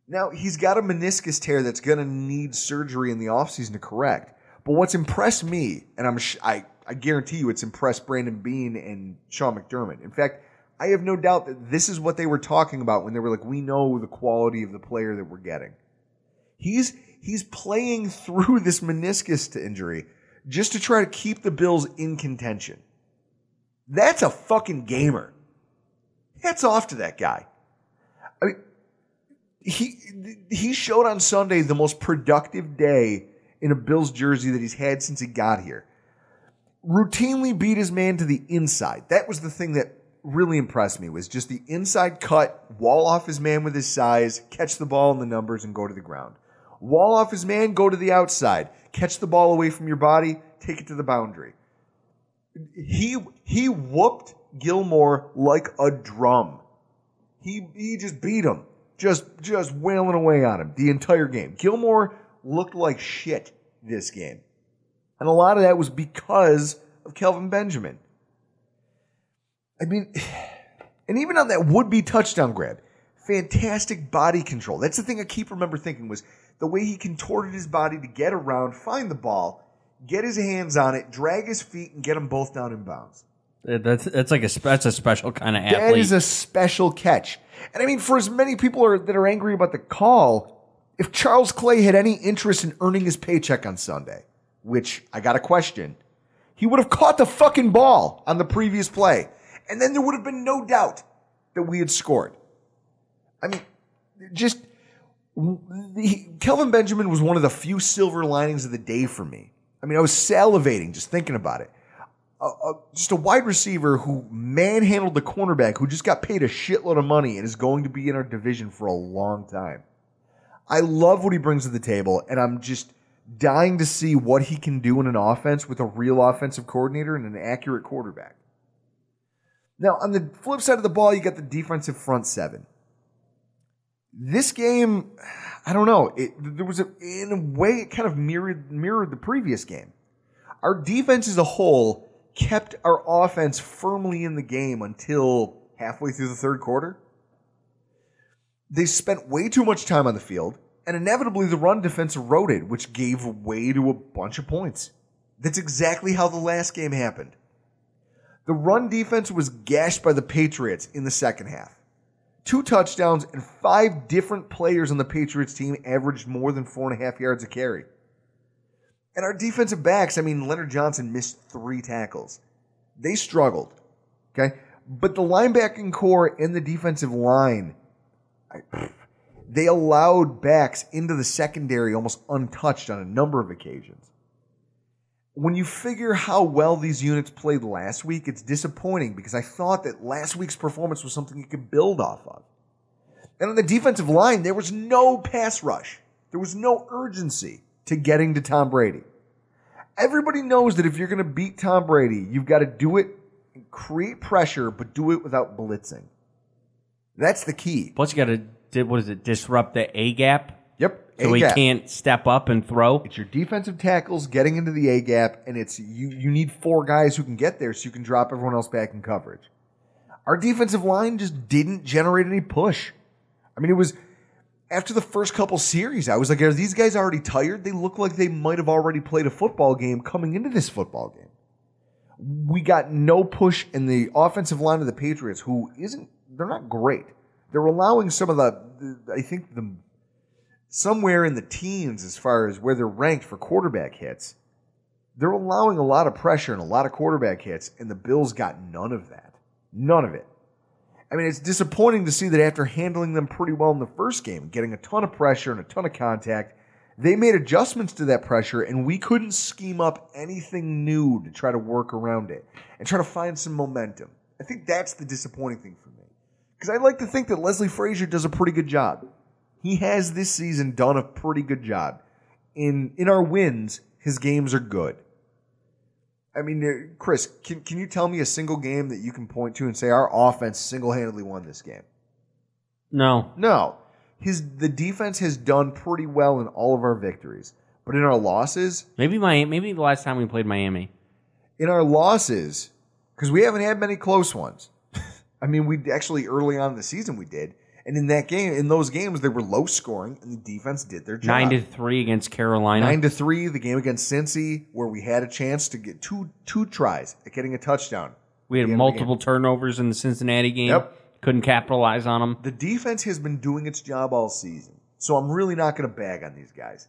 Now, he's got a meniscus tear that's going to need surgery in the offseason to correct. But what's impressed me, and I'm I, I guarantee you it's impressed Brandon Beane and Sean McDermott. In fact, I have no doubt that this is what they were talking about when they were like, we know the quality of the player that we're getting. He's he's playing through this meniscus to injury just to try to keep the Bills in contention. That's a fucking gamer. Hats off to that guy. I mean, he he showed on Sunday the most productive day in a Bills jersey that he's had since he got here. Routinely beat his man to the inside. That was the thing that really impressed me was just the inside cut, wall off his man with his size, catch the ball in the numbers, and go to the ground. Wall off his man, go to the outside, catch the ball away from your body, take it to the boundary. He he whooped Gilmore like a drum. He he just beat him, just just wailing away on him the entire game. Gilmore looked like shit this game, and a lot of that was because of Kelvin Benjamin. I mean, and even on that would be touchdown grab, fantastic body control. That's the thing I keep remember thinking was the way he contorted his body to get around, find the ball, get his hands on it, drag his feet, and get them both down in bounds. That's that's like a that's a special kind of That athlete. is a special catch. And I mean, for as many people are, that are angry about the call, if Charles Clay had any interest in earning his paycheck on Sunday, which I got a question, he would have caught the fucking ball on the previous play. And then there would have been no doubt that we had scored. I mean, just Kelvin Benjamin was one of the few silver linings of the day for me. I mean, I was salivating just thinking about it. Just a wide receiver who manhandled the cornerback who just got paid a shitload of money and is going to be in our division for a long time. I love what he brings to the table, and I'm just dying to see what he can do in an offense with a real offensive coordinator and an accurate quarterback. Now, on the flip side of the ball, you got the defensive front seven. This game, I don't know. It, there was a, in a way, it kind of mirrored mirrored the previous game. Our defense as a whole kept our offense firmly in the game until halfway through the third quarter. They spent way too much time on the field, and inevitably the run defense eroded, which gave way to a bunch of points. That's exactly how the last game happened. The run defense was gashed by the Patriots in the second half. Two touchdowns and five different players on the Patriots team averaged more than four and a half yards a carry. And our defensive backs, I mean, Leonard Johnson missed three tackles. They struggled. Okay. But the linebacking corps and the defensive line, I, they allowed backs into the secondary almost untouched on a number of occasions. When you figure how well these units played last week, it's disappointing because I thought that last week's performance was something you could build off of. And on the defensive line, there was no pass rush. There was no urgency to getting to Tom Brady. Everybody knows that if you're going to beat Tom Brady, you've got to do it, and create pressure, but do it without blitzing. That's the key. Plus, you got to what is it? Disrupt the A gap. Yep. So he A-gap. can't step up and throw. It's your defensive tackles getting into the A gap, and it's you. You need four guys who can get there, so you can drop everyone else back in coverage. Our defensive line just didn't generate any push. I mean, it was after the first couple series. I was like, are these guys already tired? They look like they might have already played a football game coming into this football game. We got no push in the offensive line of the Patriots, who isn't. They're not great. They're allowing some of the. the I think the somewhere in the teens as far as where they're ranked for quarterback hits. They're allowing a lot of pressure and a lot of quarterback hits, and the Bills got none of that. None of it. I mean, it's disappointing to see that after handling them pretty well in the first game, getting a ton of pressure and a ton of contact, they made adjustments to that pressure, and we couldn't scheme up anything new to try to work around it and try to find some momentum. I think that's the disappointing thing for me. Because I'd like to think that Leslie Frazier does a pretty good job. He has this season done a pretty good job. In in our wins, his games are good. I mean, uh, Chris, can can you tell me a single game that you can point to and say our offense single handedly won this game? No. No. His the defense has done pretty well in all of our victories, but in our losses, Maybe my maybe the last time we played Miami. in our losses, because we haven't had many close ones. I mean, we actually early on in the season we did, and in that game, in those games, they were low scoring, and the defense did their job. Nine to three against Carolina. Nine to three, the game against Cincy, where we had a chance to get two two tries at getting a touchdown. we had the end of the multiple turnovers in the Cincinnati game. Yep. Couldn't capitalize on them. The defense has been doing its job all season, so I'm really not going to bag on these guys.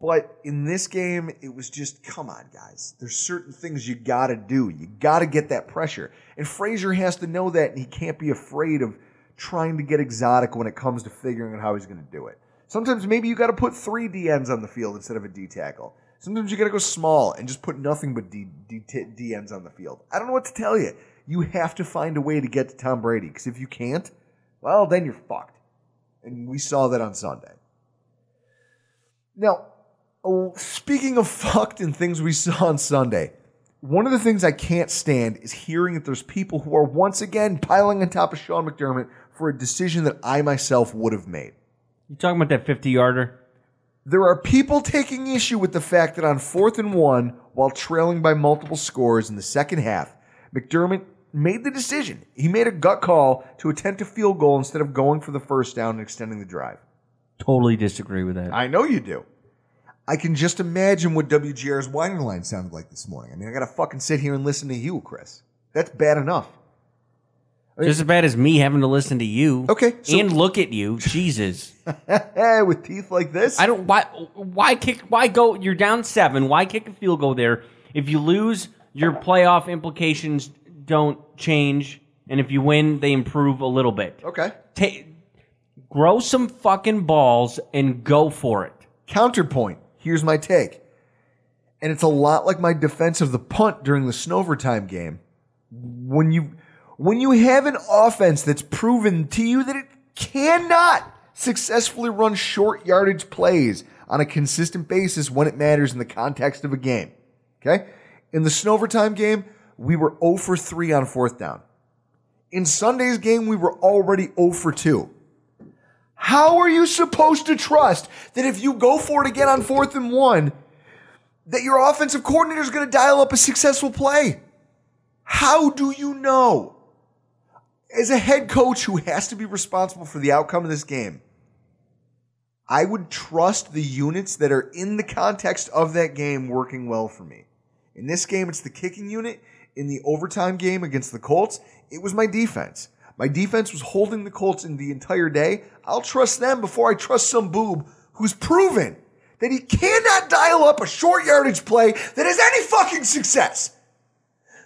But in this game, it was just, come on, guys. There's certain things you got to do. You got to get that pressure. And Frazier has to know that, and he can't be afraid of trying to get exotic when it comes to figuring out how he's going to do it. Sometimes maybe you got to put three DNs on the field instead of a D tackle. Sometimes you got to go small and just put nothing but D, DNs on the field. I don't know what to tell you. You have to find a way to get to Tom Brady because if you can't, well, then you're fucked. And we saw that on Sunday. Now, oh, speaking of fucked and things we saw on Sunday, one of the things I can't stand is hearing that there's people who are once again piling on top of Sean McDermott for a decision that I myself would have made. You talking about that 50 yarder? There are people taking issue with the fact that on fourth and one, while trailing by multiple scores in the second half, McDermott made the decision. He made a gut call to attempt a field goal instead of going for the first down and extending the drive. Totally disagree with that. I know you do. I can just imagine what WGR's whining line sounded like this morning. I mean, I gotta fucking sit here and listen to you, Chris. That's bad enough. Just as bad as me having to listen to you. Okay, so- and look at you. Jesus. With teeth like this? I don't why why kick why go you're down 7. Why kick a field goal there? If you lose, your playoff implications don't change and if you win, they improve a little bit. Okay. Ta- grow some fucking balls and go for it. Counterpoint. Here's my take. And it's a lot like my defense of the punt during the Snovertime game. When you when you have an offense that's proven to you that it cannot successfully run short yardage plays on a consistent basis when it matters in the context of a game. Okay? In the Snovertime game, we were 0 for 3 on fourth down. In Sunday's game, we were already 0 for 2. How are you supposed to trust that if you go for it again on fourth and one, that your offensive coordinator is going to dial up a successful play? How do you know? As a head coach who has to be responsible for the outcome of this game, I would trust the units that are in the context of that game working well for me. In this game, it's the kicking unit. In the overtime game against the Colts, it was my defense. My defense was holding the Colts in the entire day. I'll trust them before I trust some boob who's proven that he cannot dial up a short yardage play that has any fucking success.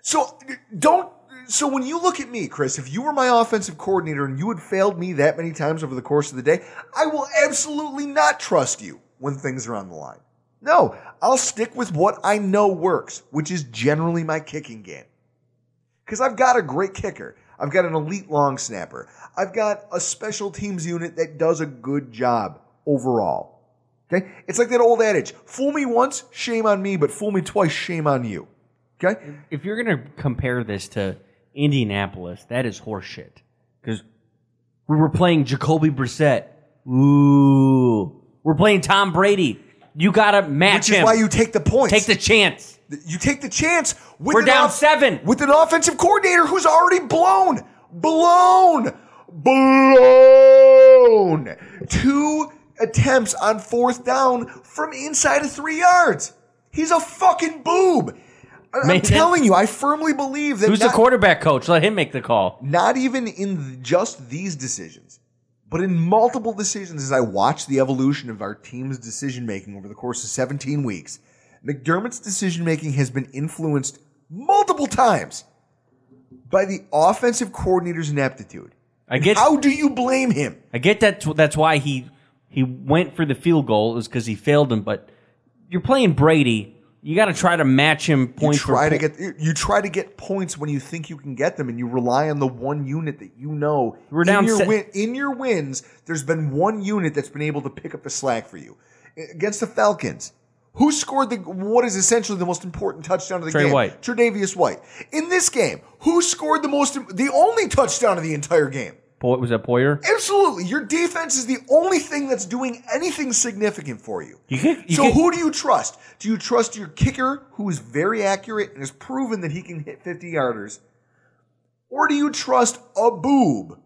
So don't. So when you look at me, Chris, if you were my offensive coordinator and you had failed me that many times over the course of the day, I will absolutely not trust you when things are on the line. No, I'll stick with what I know works, which is generally my kicking game. Because I've got a great kicker. I've got an elite long snapper. I've got a special teams unit that does a good job overall. Okay? It's like that old adage fool me once, shame on me, but fool me twice, shame on you. Okay? If you're going to compare this to Indianapolis, that is horseshit. Because we were playing Jacoby Brissett. Ooh. We're playing Tom Brady. You got to match Which is him. why you take the points. Take the chance. You take the chance. With We're an down off- seven. with an offensive coordinator who's already blown, blown, blown two attempts on fourth down from inside of three yards. He's a fucking boob. I'm telling you, I firmly believe that Who's the not- quarterback coach? Let him make the call. not even in just these decisions, but in multiple decisions as I watch the evolution of our team's decision making over the course of 17 weeks, McDermott's decision making has been influenced multiple times by the offensive coordinator's ineptitude. I get How do you blame him? I get that that's why he he went for the field goal is because he failed him. But you're playing Brady. You got to try to match him You try to point. get you try to get points when you think you can get them, and you rely on the one unit that you know. We're in down your se- win, in your wins. There's been one unit that's been able to pick up the slack for you against the Falcons. Who scored the what is essentially the most important touchdown of the Trey game? White. Tre'Davious White. In this game, who scored the most the only touchdown of the entire game? Po- was that Poyer? Absolutely. Your defense is the only thing that's doing anything significant for you. You kick- you so kick- who do you trust? Do you trust your kicker, who is very accurate and has proven that he can hit 50 yarders? Or do you trust a boob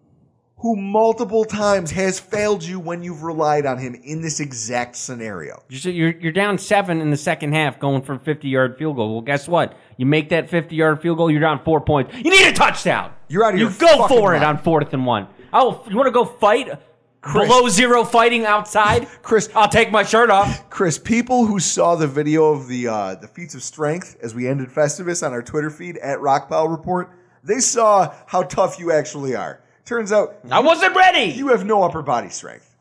who multiple times has failed you when you've relied on him in this exact scenario? You're, you're you're down seven in the second half, going for a 50 yard field goal. Well, guess what? You make that 50 yard field goal, you're down four points. You need a touchdown. You're out of You your go for it on fourth and one. Oh, you want to go fight Chris. below zero fighting outside? Chris. I'll take my shirt off. Chris, people who saw the video of the uh, the feats of strength as we ended Festivus on our Twitter feed at Rockpile Report, they saw how tough you actually are. Turns out I wasn't ready. you have no upper body strength.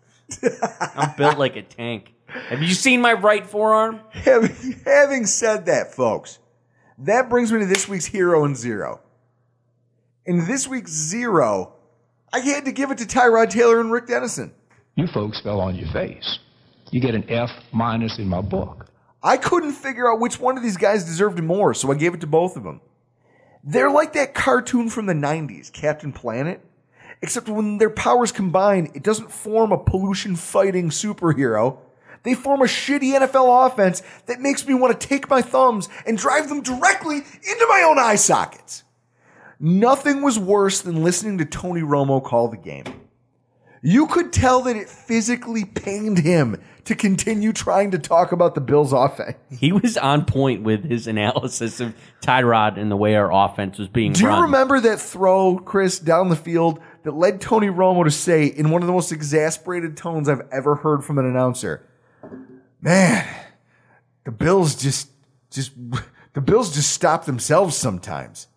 I'm built like a tank. Have you seen my right forearm? Having, having said that, folks, that brings me to this week's hero and zero. In this week's zero, I had to give it to Tyrod Taylor and Rick Dennison. You folks fell on your face. You get an F minus in my book. I couldn't figure out which one of these guys deserved more, so I gave it to both of them. They're like that cartoon from the 90s, Captain Planet. Except when their powers combine, it doesn't form a pollution fighting superhero. They form a shitty NFL offense that makes me want to take my thumbs and drive them directly into my own eye sockets. Nothing was worse than listening to Tony Romo call the game. You could tell that it physically pained him to continue trying to talk about the Bills' offense. He was on point with his analysis of Tyrod and the way our offense was being Do run. you remember that throw, Chris, down the field that led Tony Romo to say in one of the most exasperated tones I've ever heard from an announcer? Man, the Bills just, just, the Bills just stop themselves sometimes.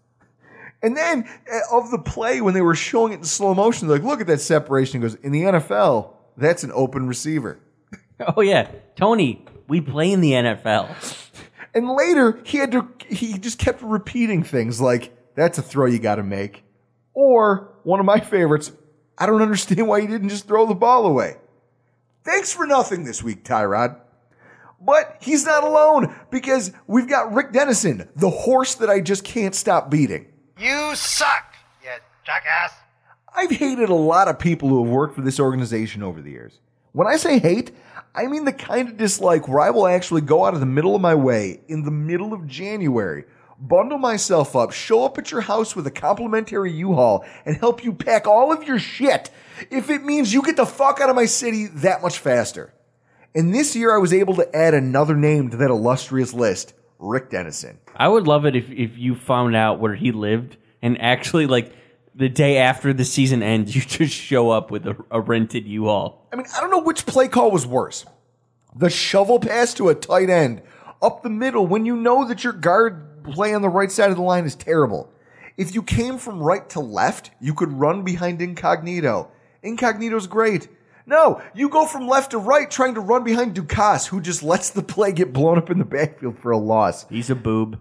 And then uh, of the play, when they were showing it in slow motion, they're like, look at that separation. He goes, in the NFL, that's an open receiver. Oh yeah, Tony, we play in the NFL. And later, he had to, he just kept repeating things like, that's a throw you got to make. Or, one of my favorites, I don't understand why you didn't just throw the ball away. Thanks for nothing this week, Tyrod. But he's not alone because we've got Rick Dennison, the horse that I just can't stop beating. You suck, you jackass. I've hated a lot of people who have worked for this organization over the years. When I say hate, I mean the kind of dislike where I will actually go out of the middle of my way in the middle of January, bundle myself up, show up at your house with a complimentary U-Haul, and help you pack all of your shit if it means you get the fuck out of my city that much faster. And this year I was able to add another name to that illustrious list, Rick Dennison. I would love it if, if you found out where he lived and actually like the day after the season ends, you just show up with a, a rented U-Haul. I mean, I don't know which play call was worse. The shovel pass to a tight end up the middle when you know that your guard play on the right side of the line is terrible. If you came from right to left, you could run behind Incognito. Incognito's great. No, you go from left to right trying to run behind Ducasse, who just lets the play get blown up in the backfield for a loss. He's a boob.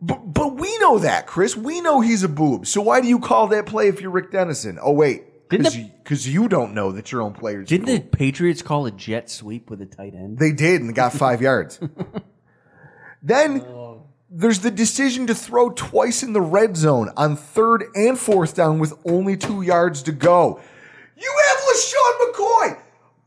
But, but we know that, Chris. We know he's a boob. So why do you call that play if you're Rick Dennison? Oh, wait. Because you, don't know that your own players. Didn't the Patriots call a jet sweep with a tight end? They did, and they got five yards. Then oh. There's the decision to throw twice in the red zone on third and fourth down with only two yards to go. You have LeSean McCoy!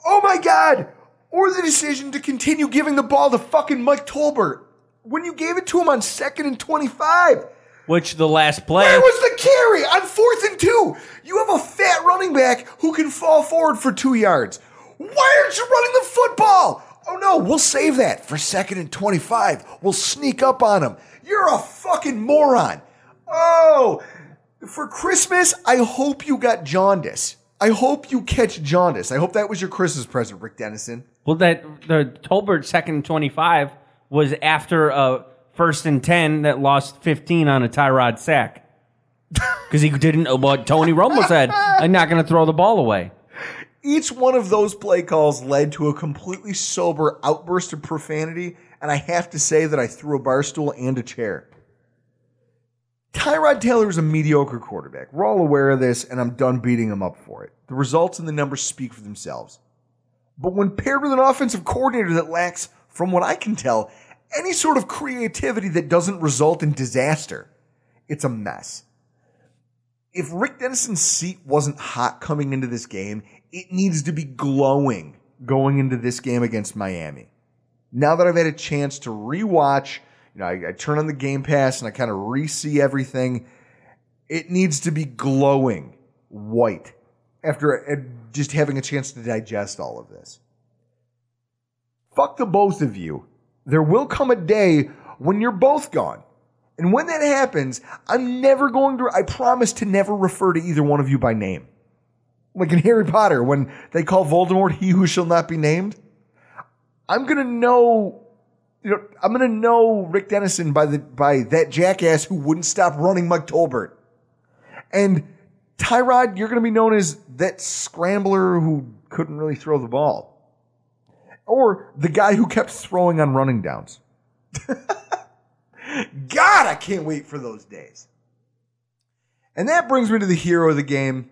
Oh my God! Or the decision to continue giving the ball to fucking Mike Tolbert when you gave it to him on second and 25. Which the last play. Where was the carry on fourth and two? You have a fat running back who can fall forward for two yards. Why aren't you running the football? Oh no, we'll save that for second and 25. We'll sneak up on him. You're a fucking moron. Oh, for Christmas, I hope you got jaundice. I hope you catch jaundice. I hope that was your Christmas present, Rick Dennison. Well, that the Tolbert second and twenty five was after a first and ten that lost fifteen on a Tyrod sack because he didn't know what Tony Romo said. I'm not going to throw the ball away. Each one of those play calls led to a completely sober outburst of profanity, and I have to say that I threw a bar stool and a chair. Tyrod Taylor is a mediocre quarterback. We're all aware of this, and I'm done beating him up for it. The results and the numbers speak for themselves. But when paired with an offensive coordinator that lacks, from what I can tell, any sort of creativity that doesn't result in disaster, it's a mess. If Rick Dennison's seat wasn't hot coming into this game, it needs to be glowing going into this game against Miami. Now that I've had a chance to rewatch, you know, I, I turn on the Game Pass and I kind of re-see everything. It needs to be glowing white after uh, just having a chance to digest all of this. Fuck the both of you. There will come a day when you're both gone. And when that happens, I'm never going to, I promise to never refer to either one of you by name. Like in Harry Potter, when they call Voldemort he who shall not be named. I'm gonna know, you know, I'm gonna know Rick Dennison by the, by that jackass who wouldn't stop running Mike Tolbert. And Tyrod, you're gonna be known as that scrambler who couldn't really throw the ball. Or the guy who kept throwing on running downs. God, I can't wait for those days. And that brings me to the hero of the game,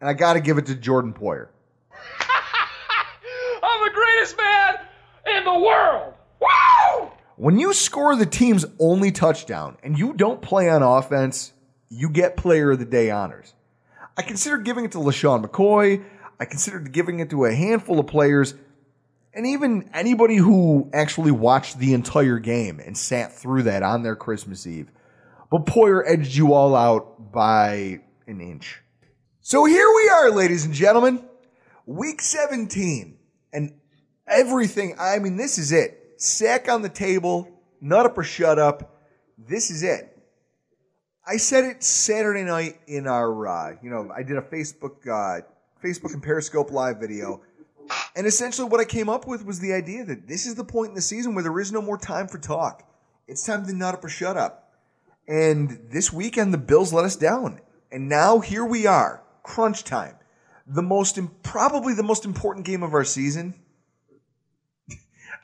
and I got to give it to Jordan Poyer. I'm the greatest man in the world. Woo! When you score the team's only touchdown and you don't play on offense, you get player of the day honors. I considered giving it to LeSean McCoy. I considered giving it to a handful of players and even anybody who actually watched the entire game and sat through that on their Christmas Eve. But Poyer edged you all out by an inch. So here we are, ladies and gentlemen. Week 17. And everything, I mean, this is it. Sack on the table, nut up or shut up. This is it. I said it Saturday night in our, uh, you know, I did a Facebook, uh, Facebook and Periscope live video. And essentially, what I came up with was the idea that this is the point in the season where there is no more time for talk. It's time to nut up or shut up. And this weekend, the Bills let us down. And now here we are, crunch time. The most, probably the most important game of our season.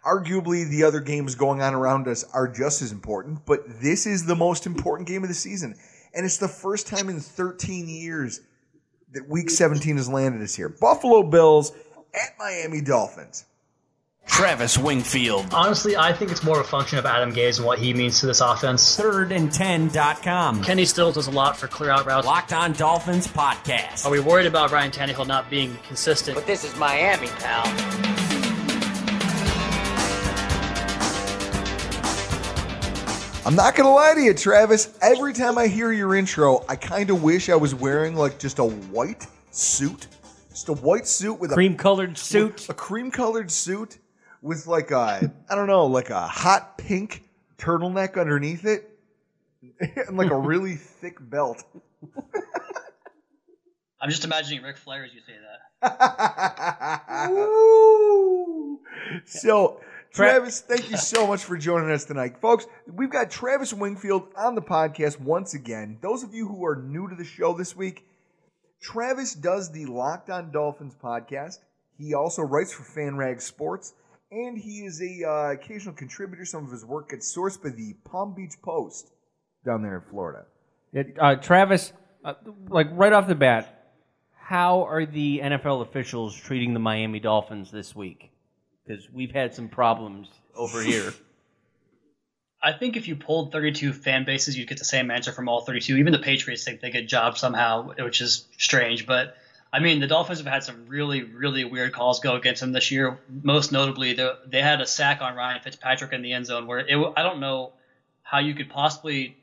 Arguably, the other games going on around us are just as important, but this is the most important game of the season. And it's the first time in 13 years that week 17 has landed us here. Buffalo Bills at Miami Dolphins. Travis Wingfield. Honestly, I think it's more of a function of Adam Gase and what he means to this offense. Third Thirdand10.com. Kenny Stills does a lot for clear out routes. Locked on Dolphins podcast. Are we worried about Ryan Tannehill not being consistent? But this is Miami, pal. I'm not gonna lie to you, Travis. Every time I hear your intro, I kind of wish I was wearing like just a white suit, just a white suit with cream a cream colored suit, a cream colored suit with like a I don't know, like a hot pink turtleneck underneath it, and like a really thick belt. I'm just imagining Ric Flair as you say that. Woo! So. Travis, thank you so much for joining us tonight. Folks, we've got Travis Wingfield on the podcast once again. Those of you who are new to the show this week, Travis does the Locked On Dolphins podcast. He also writes for FanRag Sports, and he is a uh, occasional contributor. Some of his work gets sourced by the Palm Beach Post down there in Florida. It, uh, Travis, uh, like right off the bat, how are the NFL officials treating the Miami Dolphins this week? because we've had some problems over here. I think if you pulled 32 fan bases, you'd get the same answer from all 32. Even the Patriots think they get jobbed somehow, which is strange. But I mean, the Dolphins have had some really, really weird calls go against them this year. Most notably, the, they had a sack on Ryan Fitzpatrick in the end zone where it, I don't know how you could possibly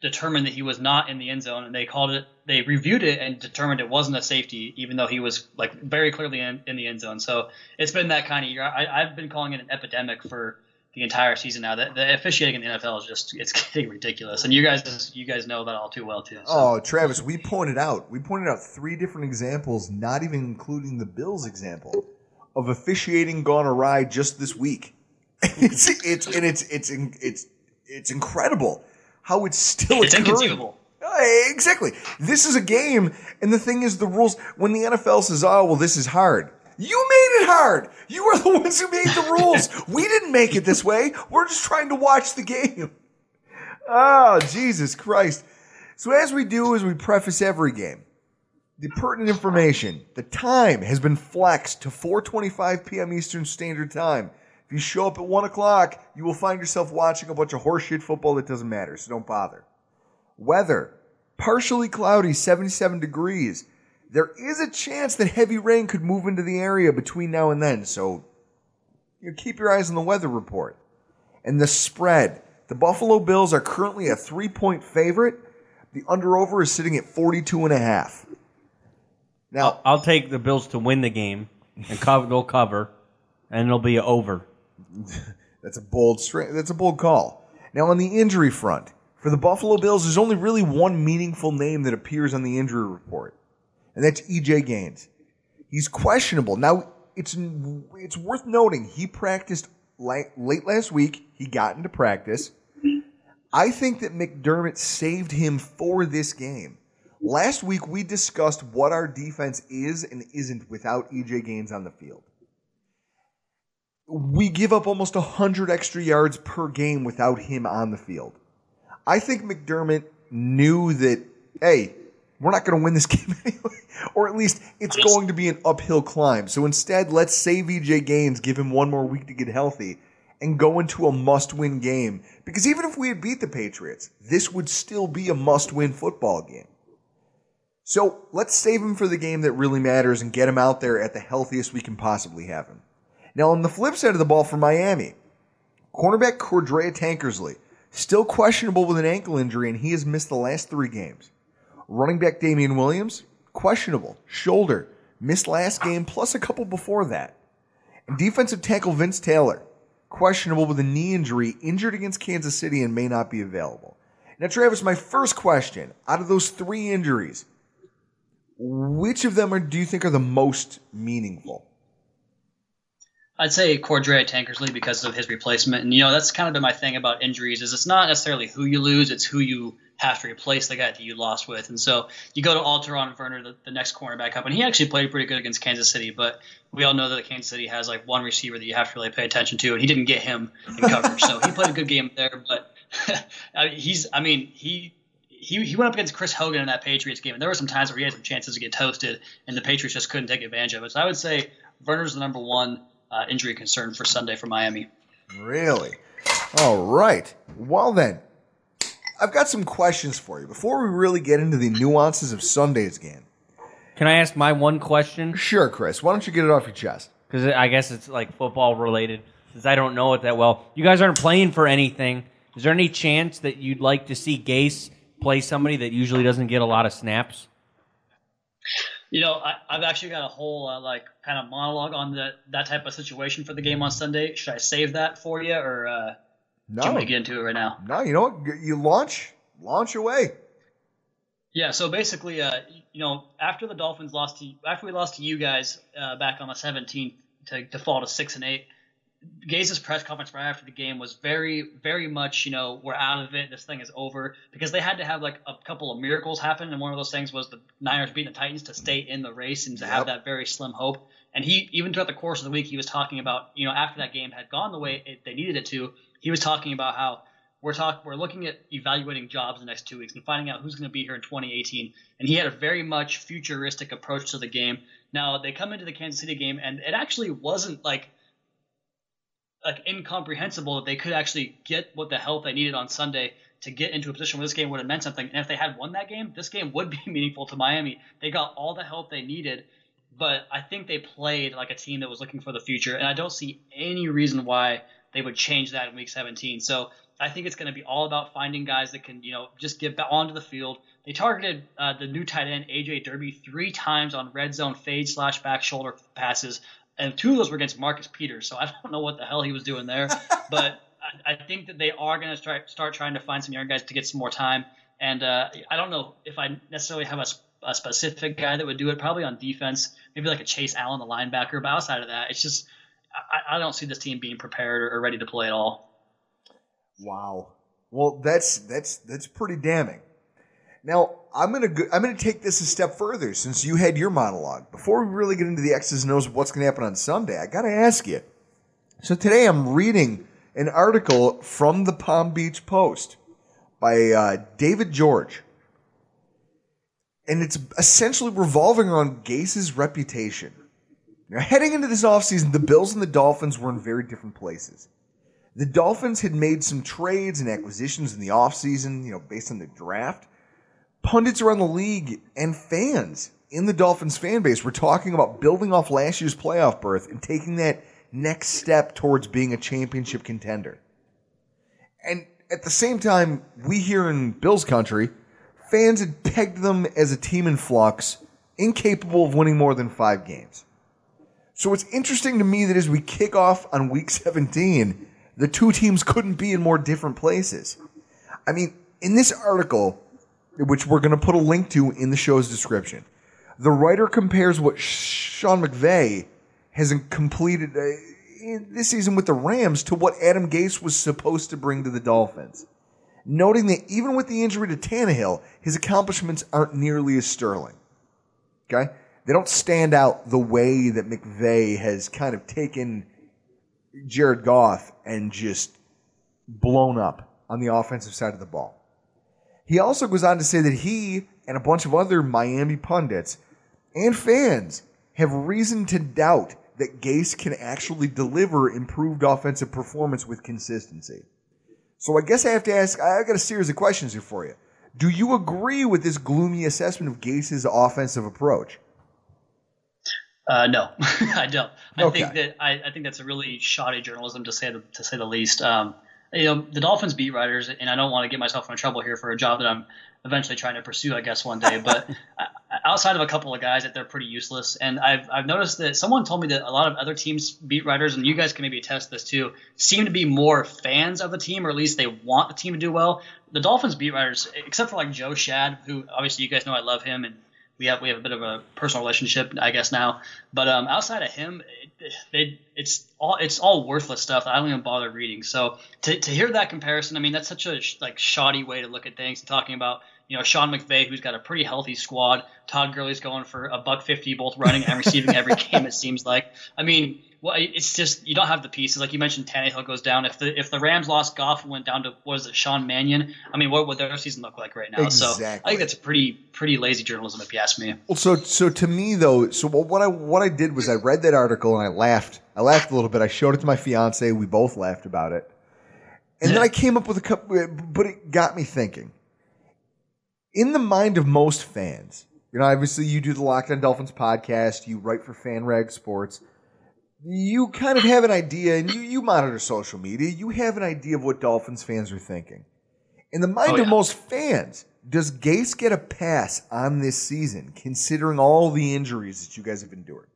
determine that he was not in the end zone, and they called it. They reviewed it and determined it wasn't a safety, even though he was like very clearly in, in the end zone. So it's been that kind of year. I, have been calling it an epidemic for the entire season now. The, the officiating in the NFL is just it's getting ridiculous, and you guys you guys know that all too well too. So. Oh, Travis, we pointed out we pointed out three different examples, not even including the Bills example of officiating gone awry just this week. it's it's and it's it's it's it's incredible how it's still it's occurring. inconceivable. Exactly. This is a game, and the thing is, the rules. When the NFL says, "Oh, well, this is hard," you made it hard. You are the ones who made the rules. we didn't make it this way. We're just trying to watch the game. Oh, Jesus Christ! So as we do, as we preface every game, the pertinent information. The time has been flexed to 4:25 p.m. Eastern Standard Time. If you show up at one o'clock, you will find yourself watching a bunch of horseshit football that doesn't matter, so don't bother. Weather partially cloudy, 77 degrees. There is a chance that heavy rain could move into the area between now and then, so you know, keep your eyes on the weather report. And the spread. The Buffalo Bills are currently a three point favorite. The under over is sitting at 42 and a half. Now, I'll, I'll take the Bills to win the game and cover, they'll cover, and it'll be a over. that's a bold. That's a bold call. Now on the injury front, for the Buffalo Bills, there's only really one meaningful name that appears on the injury report, and that's EJ Gaines. He's questionable. Now it's it's worth noting he practiced late, last week. He got into practice. I think that McDermott saved him for this game. Last week we discussed what our defense is and isn't without EJ Gaines on the field we give up almost 100 extra yards per game without him on the field. I think McDermott knew that hey, we're not going to win this game anyway, or at least it's going to be an uphill climb. So instead, let's save EJ Gaines, give him one more week to get healthy, and go into a must-win game. Because even if we had beat the Patriots, this would still be a must-win football game. So let's save him for the game that really matters and get him out there at the healthiest we can possibly have him. Now, on the flip side of the ball for Miami, cornerback Cordrea Tankersley, still questionable with an ankle injury, and he has missed the last three games. Running back Damien Williams, questionable, shoulder, missed last game, plus a couple before that. And defensive tackle Vince Taylor, questionable with a knee injury, injured against Kansas City, and may not be available. Now, Travis, my first question out of those three injuries, which of them are, do you think are the most meaningful? I'd say Cordrea Tankersley because of his replacement, and you know that's kind of been my thing about injuries is it's not necessarily who you lose, it's who you have to replace the guy that you lost with. And so you go to Alterraun Verner, the, the next cornerback up, and he actually played pretty good against Kansas City, but we all know that Kansas City has like one receiver that you have to really pay attention to, and he didn't get him in coverage. so he played a good game there, but he's, I mean, he he, he went up against Chris Hogan in that Patriots game, and there were some times where he had some chances to get toasted, and the Patriots just couldn't take advantage of it. So I would say Verner's the number one uh, injury concern for Sunday for Miami. Really? All right. Well, then, I've got some questions for you before we really get into the nuances of Sunday's game. Can I ask my one question? Sure, Chris. Why don't you get it off your chest? Because I guess it's like football related, since I don't know it that well. You guys aren't playing for anything. Is there any chance that you'd like to see Gase play somebody that usually doesn't get a lot of snaps? You know, I, have actually got a whole uh, like kind of monologue on that that type of situation for the game on Sunday. Should I save that for you, or uh, no. want to get into it right now? No, you know what? You launch, launch away. Yeah. So basically, uh, you know, after the Dolphins lost to after we lost to you guys uh, back on the 17th to, to fall to six and eight, Gase's press conference right after the game was very, very much, you know, we're out of it. This thing is over because they had to have like a couple of miracles happen, and one of those things was the Niners beating the Titans to stay in the race and to yep. have that very slim hope. And he, even throughout the course of the week, he was talking about, you know, after that game had gone the way it, they needed it to, he was talking about how we're talking, we're looking at evaluating jobs in the next two weeks and finding out who's going to be here in 2018. And he had a very much futuristic approach to the game. Now they come into the Kansas City game, and it actually wasn't like like incomprehensible that they could actually get what the help they needed on Sunday to get into a position where this game would have meant something. And if they had won that game, this game would be meaningful to Miami. They got all the help they needed, but I think they played like a team that was looking for the future, and I don't see any reason why they would change that in Week 17. So I think it's going to be all about finding guys that can, you know, just get onto the field. They targeted uh, the new tight end AJ Derby three times on red zone fade slash back shoulder passes and two of those were against Marcus Peters. So I don't know what the hell he was doing there, but I, I, think that they are going to start start trying to find some young guys to get some more time. And uh, I don't know if I necessarily have a, a, specific guy that would do it. Probably on defense, maybe like a Chase Allen, the linebacker. But outside of that, it's just I, I don't see this team being prepared or, or ready to play at all. Wow. Well, that's that's that's pretty damning. Now, I'm gonna go, I'm gonna take this a step further since you had your monologue. Before we really get into the X's and O's of what's gonna happen on Sunday, I gotta ask you. So today I'm reading an article from the Palm Beach Post by uh, David George, and it's essentially revolving around Gase's reputation. Now, heading into this offseason, the Bills and the Dolphins were in very different places. The Dolphins had made some trades and acquisitions in the offseason, you know, based on the draft pundits around the league and fans in the Dolphins fan base were talking about building off last year's playoff berth and taking that next step towards being a championship contender. And at the same time, we here in Bills country, fans had pegged them as a team in flux, incapable of winning more than five games. So it's interesting to me that as we kick off on week 17, the two teams couldn't be in more different places. I mean, in this article, which we're going to put a link to in the show's description. The writer compares what Sean McVay has completed uh, this season with the Rams to what Adam Gase was supposed to bring to the Dolphins. Noting that even with the injury to Tannehill, his accomplishments aren't nearly as sterling. Okay? They don't stand out the way that McVay has kind of taken Jared Goff and just blown up on the offensive side of the ball. He also goes on to say that he and a bunch of other Miami pundits and fans have reason to doubt that Gase can actually deliver improved offensive performance with consistency. So I guess I have to ask—I've got a series of questions here for you. Do you agree with this gloomy assessment of Gase's offensive approach? Uh, no, I don't. I Okay. think that I, I think that's a really shoddy journalism to say the, to say the least. Um, you know, the Dolphins beat writers, and I don't want to get myself in trouble here for a job that I'm eventually trying to pursue, I guess, one day. But outside of a couple of guys that they're pretty useless, and I've I've noticed that someone told me that a lot of other teams beat writers, and you guys can maybe attest this too, seem to be more fans of the team, or at least they want the team to do well. The Dolphins beat writers, except for like Joe Schad, who obviously you guys know I love him and we have we have a bit of a personal relationship, I guess now. But um, outside of him, it, they it's all it's all worthless stuff that I don't even bother reading. So to, to hear that comparison, I mean, that's such a sh- like shoddy way to look at things. Talking about you know Sean McVay, who's got a pretty healthy squad. Todd Gurley's going for a buck fifty, both running and receiving every game. It seems like. I mean. Well, it's just you don't have the pieces. Like you mentioned, Tannehill goes down. If the if the Rams lost Goff and went down to what is it, Sean Mannion? I mean, what would their season look like right now? So I think that's a pretty pretty lazy journalism, if you ask me. Well, so so to me though, so what I what I did was I read that article and I laughed. I laughed a little bit. I showed it to my fiance. We both laughed about it, and then I came up with a couple. But it got me thinking. In the mind of most fans, you know, obviously you do the Locked On Dolphins podcast. You write for FanRag Sports. You kind of have an idea, and you you monitor social media. You have an idea of what Dolphins fans are thinking. In the mind Oh, of most fans, does Gase get a pass on this season, considering all the injuries that you guys have endured?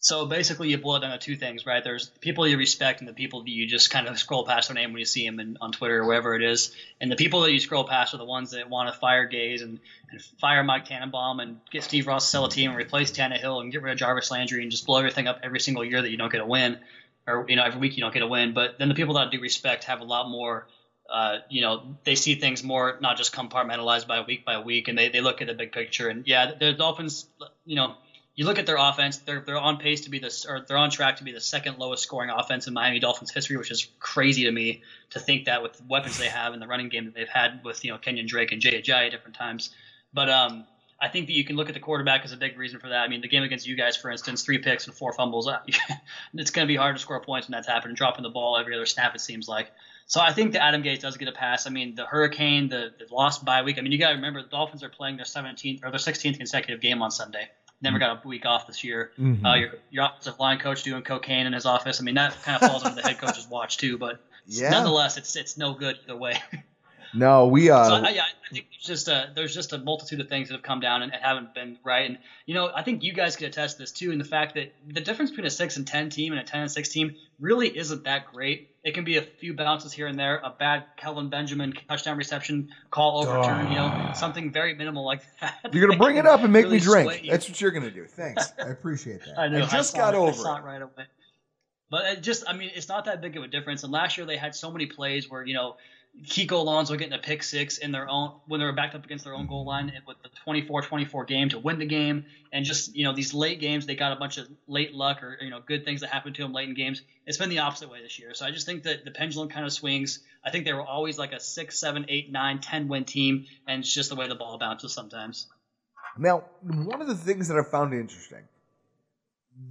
So basically, you boil it down to two things, right? There's the people you respect and the people that you just kind of scroll past their name when you see them in, on Twitter or wherever it is. And the people that you scroll past are the ones that want to fire Gase and, and fire Mike Tannenbaum and get Steve Ross to sell a team and replace Tannehill and get rid of Jarvis Landry and just blow everything up every single year that you don't get a win, or you know every week you don't get a win. But then the people that do respect have a lot more. Uh, you know, they see things more not just compartmentalized by week by week, and they, they look at the big picture. And yeah, the Dolphins, you know, you look at their offense; they're they're on pace to be the or they're on track to be the second lowest scoring offense in Miami Dolphins history, which is crazy to me to think that with the weapons they have and the running game that they've had with you know Kenyon Drake and Jay Ajayi at different times. But um, I think that you can look at the quarterback as a big reason for that. I mean, the game against you guys, for instance, three picks and four fumbles. it's going to be hard to score points when that's happening. Dropping the ball every other snap, it seems like. So I think that Adam Gase does get a pass. I mean, the Hurricane, the, the lost bye week. I mean, you got to remember the Dolphins are playing their 17th or their 16th consecutive game on Sunday. Never got a week off this year. Mhm. Uh, your your offensive line coach doing cocaine in his office. I mean, that kind of falls under the head coach's watch too. But Yeah. nonetheless, it's it's no good either way. No, we uh, So I, I think there's just a there's just a multitude of things that have come down and, and haven't been right. And you know, I think you guys could attest to this too, in the fact that the difference between a six and ten team and a ten and six team really isn't that great. It can be a few bounces here and there, a bad Kelvin Benjamin touchdown reception call overturn, you know, something very minimal like that. you're gonna bring it up and make Really me drink. That's what you're gonna do. Thanks, I appreciate that. I know. just saw got it, over I saw it. it right away. But it just, I mean, it's not that big of a difference. And last year they had so many plays where you know Kiko Alonso getting a pick six in their own when they were backed up against their own goal mm-hmm. line with the 24-24 game to win the game, and just you know these late games they got a bunch of late luck or you know good things that happened to them late in games. It's been the opposite way this year. So I just think that the pendulum kind of swings. I think they were always like a six, seven, eight, nine, ten win team, and it's just the way the ball bounces sometimes. Now, one of the things that I found interesting,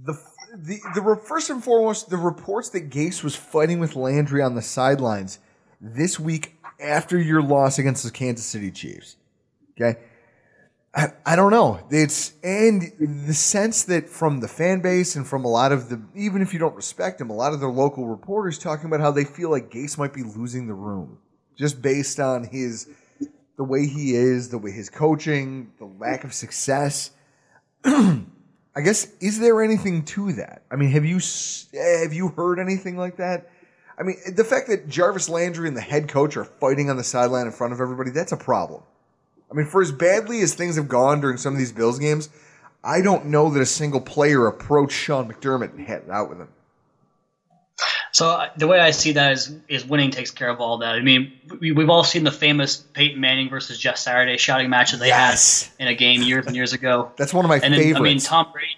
the the the first and foremost, the reports that Gase was fighting with Landry on the sidelines this week after your loss against the Kansas City Chiefs. Okay. I, I don't know. It's and the sense that from the fan base and from a lot of the even if you don't respect him, a lot of their local reporters talking about how they feel like Gase might be losing the room just based on his the way he is, the way his coaching, the lack of success. I guess is there anything to that? I mean, have you have you heard anything like that? I mean, the fact that Jarvis Landry and the head coach are fighting on the sideline in front of everybody, that's a problem. I mean, for as badly as things have gone during some of these Bills games, I don't know that a single player approached Sean McDermott and had it out with him. So uh, the way I see that is is winning takes care of all that. I mean, we, we've all seen the famous Peyton Manning versus Jeff Saturday shouting match that they Yes. had in a game years and years ago. That's one of my and then, I mean, favorites. Tom Brady.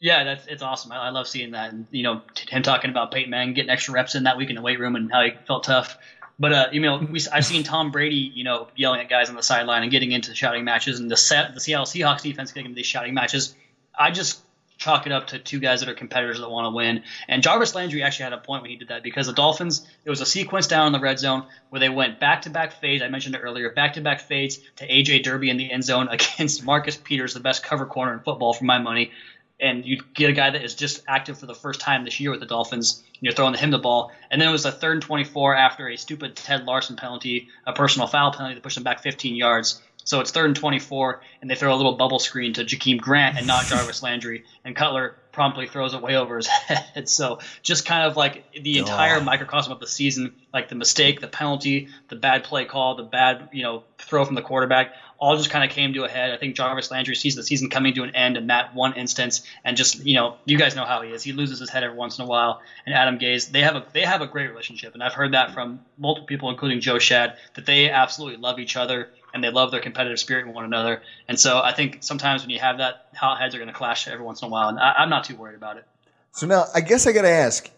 Yeah, that's it's awesome. I, I love seeing that, and you know, him talking about Peyton Manning getting extra reps in that week in the weight room and how he felt tough. But uh, you know, we, I've seen Tom Brady, you know, yelling at guys on the sideline and getting into shouting matches, and the set the Seattle Seahawks defense getting into these shouting matches. I just chalk it up to two guys that are competitors that want to win. And Jarvis Landry actually had a point when he did that because the Dolphins, it was a sequence down in the red zone where they went back to back fades. I mentioned it earlier, back to back fades to AJ Derby in the end zone against Marcus Peters, the best cover corner in football for my money. And you get a guy that is just active for the first time this year with the Dolphins, and you're throwing him the ball. And then it was a third and 24 after a stupid Ted Larsen penalty, a personal foul penalty that pushed him back 15 yards. So it's third and 24, and they throw a little bubble screen to Jakeem Grant and not Jarvis Landry, and Cutler promptly throws it way over his head. So just kind of like the entire Oh. microcosm of the season, like the mistake, the penalty, the bad play call, the bad you know throw from the quarterback, all just kind of came to a head. I think Jarvis Landry sees the season coming to an end in that one instance, and just you know you guys know how he is. He loses his head every once in a while. And Adam Gase, they have a they have a great relationship, and I've heard that from multiple people, including Joe Schad, that they absolutely love each other and they love their competitive spirit in one another. And so I think sometimes when you have that, hot heads are going to clash every once in a while, and I, I'm not too worried about it. So now I guess I got to ask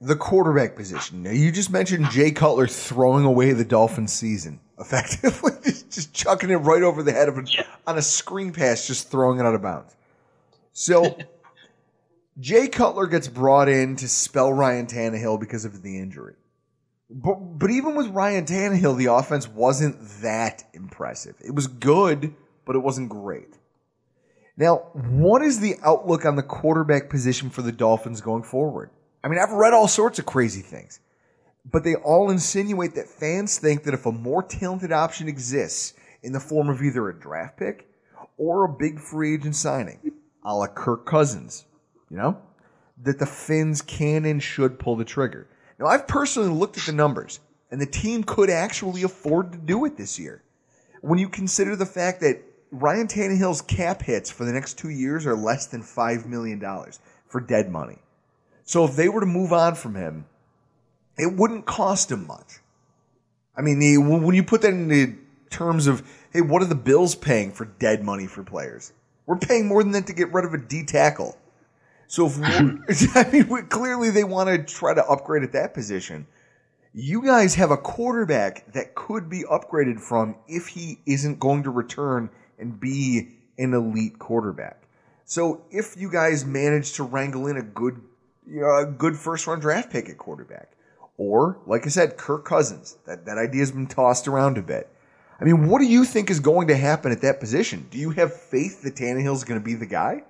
the quarterback position. Now you just mentioned Jay Cutler throwing away the Dolphins season effectively, just, chucking it right over the head of it on a screen pass, just throwing it out of bounds. So Jay Cutler gets brought in to spell Ryan Tannehill because of the injury. But, but even with Ryan Tannehill, the offense wasn't that impressive. It was good, but it wasn't great. Now, what is the outlook on the quarterback position for the Dolphins going forward? I mean, I've read all sorts of crazy things, but they all insinuate that fans think that if a more talented option exists in the form of either a draft pick or a big free agent signing, a la Kirk Cousins, you know, that the Finns can and should pull the trigger. Now, I've personally looked at the numbers, and the team could actually afford to do it this year. When you consider the fact that Ryan Tannehill's cap hits for the next two years are less than $5 million for dead money. So if they were to move on from him, it wouldn't cost him much. I mean, the, when you put that in the terms of, hey, what are the Bills paying for dead money for players? We're paying more than that to get rid of a D tackle. So if I mean, we, clearly they want to try to upgrade at that position. You guys have a quarterback that could be upgraded from if he isn't going to return and be an elite quarterback. So if you guys manage to wrangle in a good, you know, a good first round draft pick at quarterback, or like I said, Kirk Cousins, that that idea has been tossed around a bit. I mean, what do you think is going to happen at that position? Do you have faith that Tannehill's going to be the guy?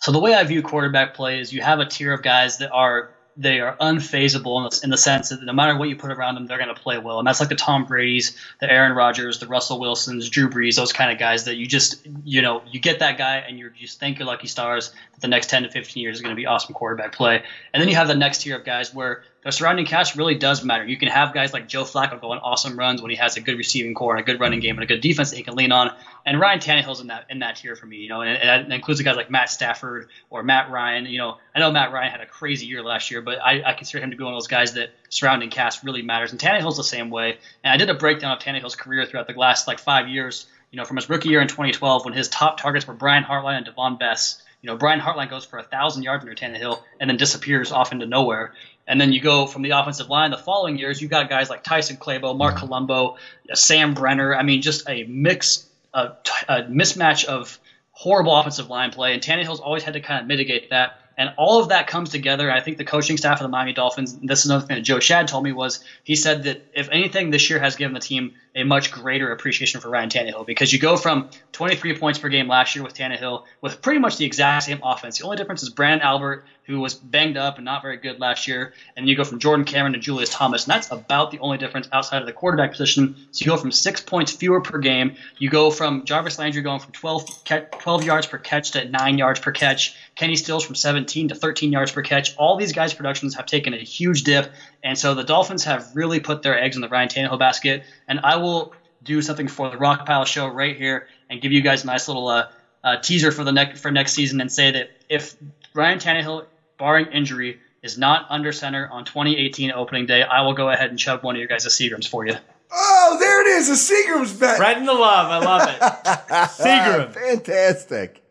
So the way I view quarterback play is you have a tier of guys that are they are unfazable in the, in the sense that no matter what you put around them, they're going to play well. And that's like the Tom Brady's, the Aaron Rodgers, the Russell Wilsons, Drew Brees, those kind of guys that you just, you know, you get that guy and you just thank your lucky stars that the next 10 to 15 years is going to be awesome quarterback play. And then you have the next tier of guys where the surrounding cast really does matter. You can have guys like Joe Flacco go on awesome runs when he has a good receiving corps and a good running game and a good defense that he can lean on. And Ryan Tannehill's in that in that tier for me, you know, and, and that includes guys like Matt Stafford or Matt Ryan. You know, I know Matt Ryan had a crazy year last year, but I, I consider him to be one of those guys that surrounding cast really matters. And Tannehill's the same way. And I did a breakdown of Tannehill's career throughout the last like five years. You know, from his rookie year in 2012 when his top targets were Brian Hartline and Davone Bess. You know, Brian Hartline goes for a thousand yards under Tannehill and then disappears off into nowhere. And then you go from the offensive line the following years, you got guys like Tyson Clabo, Marc Colombo, uh, Sam Brenner. I mean, just a mix, a, a mismatch of horrible offensive line play. And Tannehill's always had to kind of mitigate that. And all of that comes together. I think the coaching staff of the Miami Dolphins, this is another thing that Joe Schad told me, was he said that if anything, this year has given the team a much greater appreciation for Ryan Tannehill because you go from 23 points per game last year with Tannehill with pretty much the exact same offense. The only difference is Branden Albert, who was banged up and not very good last year, and you go from Jordan Cameron to Julius Thomas, and that's about the only difference outside of the quarterback position. So you go from six points fewer per game. You go from Jarvis Landry going from 12, 12 yards per catch to nine yards per catch. Kenny Stills from 17 to 13 yards per catch. All these guys' productions have taken a huge dip, and so the Dolphins have really put their eggs in the Ryan Tannehill basket. And I will do something for the Rock Pile Show right here and give you guys a nice little uh, uh, teaser for the next for next season and say that if Ryan Tannehill, barring injury, is not under center on 2018 opening day, I will go ahead and chug one of your guys' Seagrams for you. Oh, there it is, a Seagram's bet. Right in the love. I love it. Seagram. Fantastic.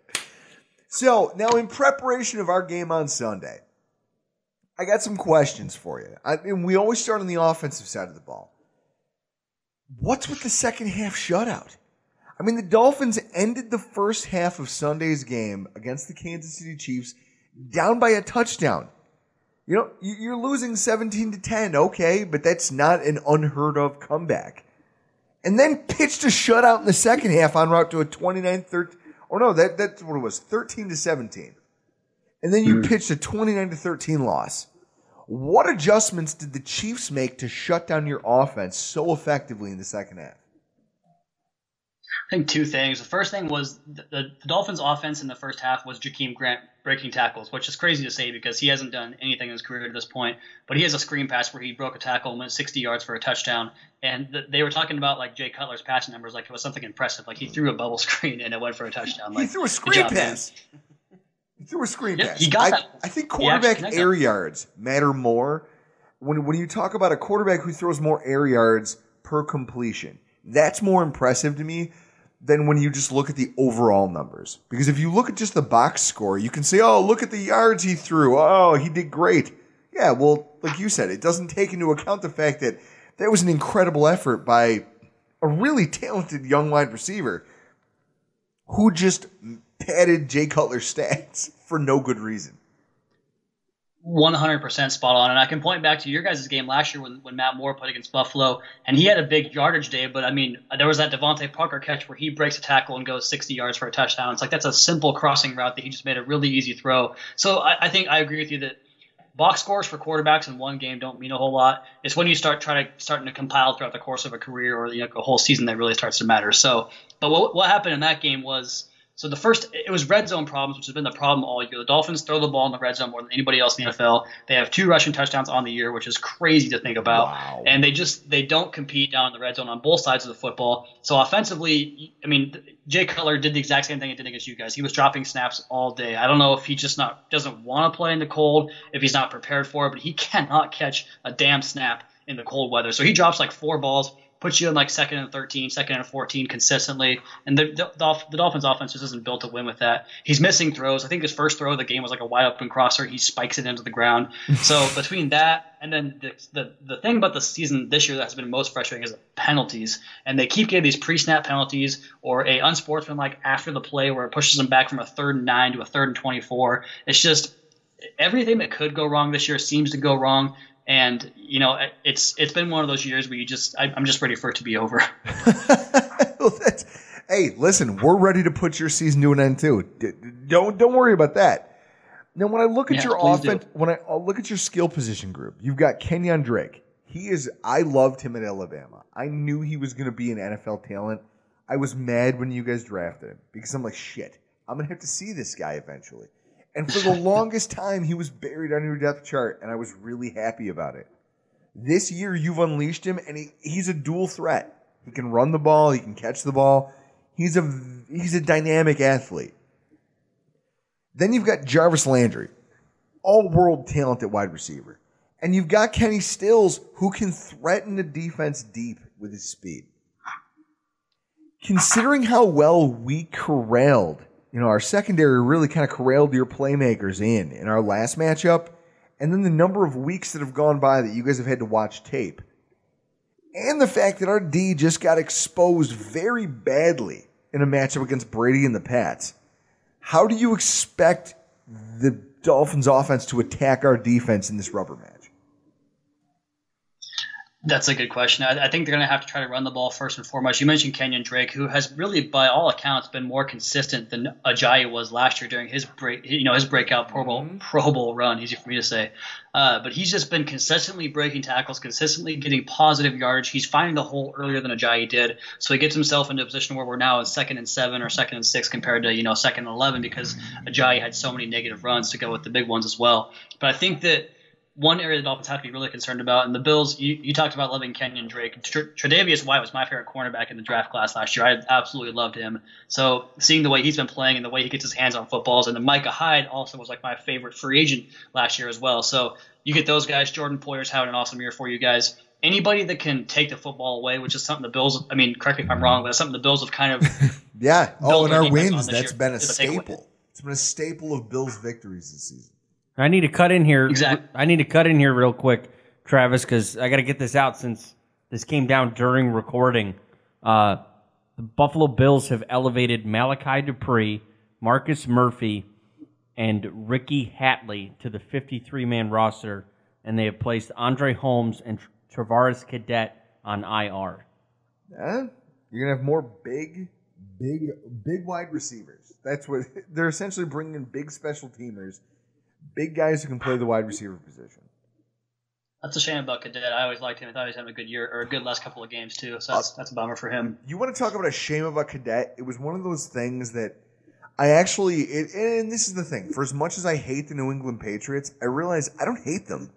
So now, in preparation of our game on Sunday, I got some questions for you. I, and we always start on the offensive side of the ball. What's with the second half shutout? I mean, the Dolphins ended the first half of Sunday's game against the Kansas City Chiefs down by a touchdown. You know, you're losing 17 to 10, okay, but that's not an unheard of comeback. And then pitched a shutout in the second half on route to a 29 13. Or no, that, that's what it was 13 to 17. And then you mm. pitched a 29 to 13 loss. What adjustments did the Chiefs make to shut down your offense so effectively in the second half? I think two things. The first thing was the, the, Dolphins' offense in the first half was Jakeem Grant breaking tackles, which is crazy to say because he hasn't done anything in his career to this point. But he has a screen pass where he broke a tackle and went 60 yards for a touchdown. And the, they were talking about like Jay Cutler's passing numbers, like it was something impressive. Like he threw a bubble screen and it went for a touchdown. Like, he threw a screen pass. He threw a screen yeah, pass. He got I, that. I think quarterback air yards matter more when when you talk about a quarterback who throws more air yards per completion. That's more impressive to me than when you just look at the overall numbers. Because if you look at just the box score, you can say, oh, look at the yards he threw. Oh, he did great. Yeah, well, like you said, it doesn't take into account the fact that that was an incredible effort by a really talented young wide receiver who just padded Jay Cutler's stats for no good reason. 100% spot on. And I can point back to your guys' game last year when, when Matt Moore played against Buffalo, and he had a big yardage day. But I mean, there was that DeVante Parker catch where he breaks a tackle and goes 60 yards for a touchdown. It's like that's a simple crossing route that he just made a really easy throw. So I, I think I agree with you that box scores for quarterbacks in one game don't mean a whole lot. It's when you start trying to starting to compile throughout the course of a career or you know, a whole season that really starts to matter. So, but what, what happened in that game was so the first, it was red zone problems, which has been the problem all year. The Dolphins throw the ball in the red zone more than anybody else in the NFL. They have two rushing touchdowns on the year, which is crazy to think about. Wow. And they just they don't compete down in the red zone on both sides of the football. So offensively, I mean, Jay Cutler did the exact same thing he did against you guys. He was dropping snaps all day. I don't know if he just not doesn't want to play in the cold, if he's not prepared for it, but he cannot catch a damn snap in the cold weather. So he drops like four balls puts you in like second and 13, second and 14 consistently. And the, the, the, Dolphins offense just isn't built to win with that. He's missing throws. I think his first throw of the game was like a wide open crosser. He spikes it into the ground. So between that and then the, the, the thing about the season this year that has been most frustrating is the penalties. And they keep getting these pre snap penalties or a unsportsmanlike after the play where it pushes them back from a third and nine to a third and 24. It's just everything that could go wrong this year seems to go wrong and you know it's it's been one of those years where you just I, am just ready for it to be over. well, hey, listen, we're ready to put your season to an end too. Don't don't worry about that. Now, when I look at Yeah, your please do. offense, when I I'll look at your skill position group, you've got Kenyon Drake. He is. I loved him at Alabama. I knew he was going to be an NFL talent. I was mad when you guys drafted him because I'm like, shit, I'm gonna have to see this guy eventually. And for the longest time, he was buried under your depth chart, and I was really happy about it. This year, you've unleashed him, and he, he's a dual threat. He can run the ball, he can catch the ball. He's a he's a dynamic athlete. Then you've got Jarvis Landry, all world talent at wide receiver. And you've got Kenny Stills, who can threaten the defense deep with his speed. Considering how well we corralled you know, our secondary really kind of corralled your playmakers in in our last matchup, and then the number of weeks that have gone by that you guys have had to watch tape, and the fact that our D just got exposed very badly in a matchup against Brady and the Pats. How do you expect the Dolphins offense to attack our defense in this rubber match? That's a good question. I, I think they're going to have to try to run the ball first and foremost. You mentioned Kenyon Drake, who has really, by all accounts, been more consistent than Ajayi was last year during his break, you know, his breakout Pro Bowl, Pro Bowl run. Easy for me to say, uh, but he's just been consistently breaking tackles, consistently getting positive yardage. He's finding the hole earlier than Ajayi did, so he gets himself into a position where we're now in second and seven or second and six compared to you know second and eleven because Ajayi had so many negative runs to go with the big ones as well. But I think that one area the Dolphins have to be really concerned about. And the Bills, you, you talked about loving Kenyon Drake. Tr- Tre'Davious White was my favorite cornerback in the draft class last year. I absolutely loved him. So seeing the way he's been playing and the way he gets his hands on footballs, and then Micah Hyde also was like my favorite free agent last year as well. So you get those guys. Jordan Poyer's having an awesome year for you guys. Anybody that can take the football away, which is something the Bills. I mean, correct me if I'm wrong, but something the Bills have kind of. Yeah. Oh, in our wins, that's year been a staple. It's been a staple of Bills' victories this season. I need to cut in here. Exactly. I need to cut in here real quick, Travis, because I got to get this out since this came down during recording. Uh, the Buffalo Bills have elevated Malachi Dupre, Marcus Murphy, and Ricky Hatley to the 53 man roster, and they have placed Andre Holmes and Travaris Cadet on IR. Yeah, you're gonna have more big, big, big wide receivers. That's what they're essentially bringing in big special teamers, big guys who can play the wide receiver position. That's a shame about Cadet. I always liked him. I thought he was having a good year or a good last couple of games too. So that's, that's a bummer for him. You want to talk about a shame about Cadet? It was one of those things that I actually, it, and this is the thing. For as much as I hate the New England Patriots, I realize I don't hate them.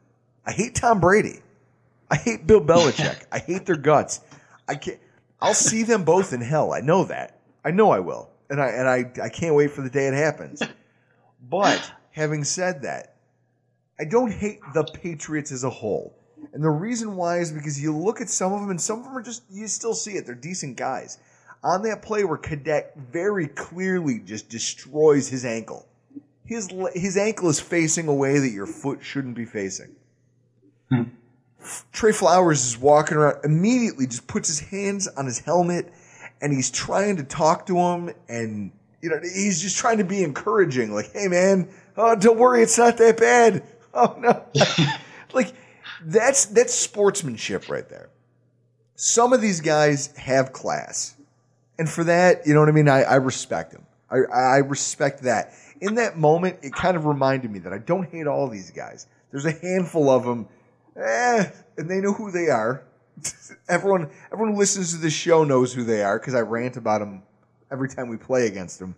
I hate Tom Brady. I hate Bill Belichick. I hate their guts. I can't. I'll see them both in hell. I know that. I know I will, and I and I I can't wait for the day it happens. But having said that, I don't hate the Patriots as a whole. And the reason why is because you look at some of them, and some of them are just you still see it. They're decent guys. On that play where Cadet very clearly just destroys his ankle, his his ankle is facing a way that your foot shouldn't be facing. Hmm. Trey Flowers is walking around, immediately just puts his hands on his helmet and he's trying to talk to him and you know he's just trying to be encouraging like hey man oh don't worry it's not that bad. Oh no. Like that's that's sportsmanship right there. Some of these guys have class. And for that you know what i mean? I, I respect them I, I respect that. In that moment it kind of reminded me that i don't hate all these guys. There's a handful of them eh, and they know who they are. everyone, everyone who listens to this show knows who they are because I rant about them every time we play against them.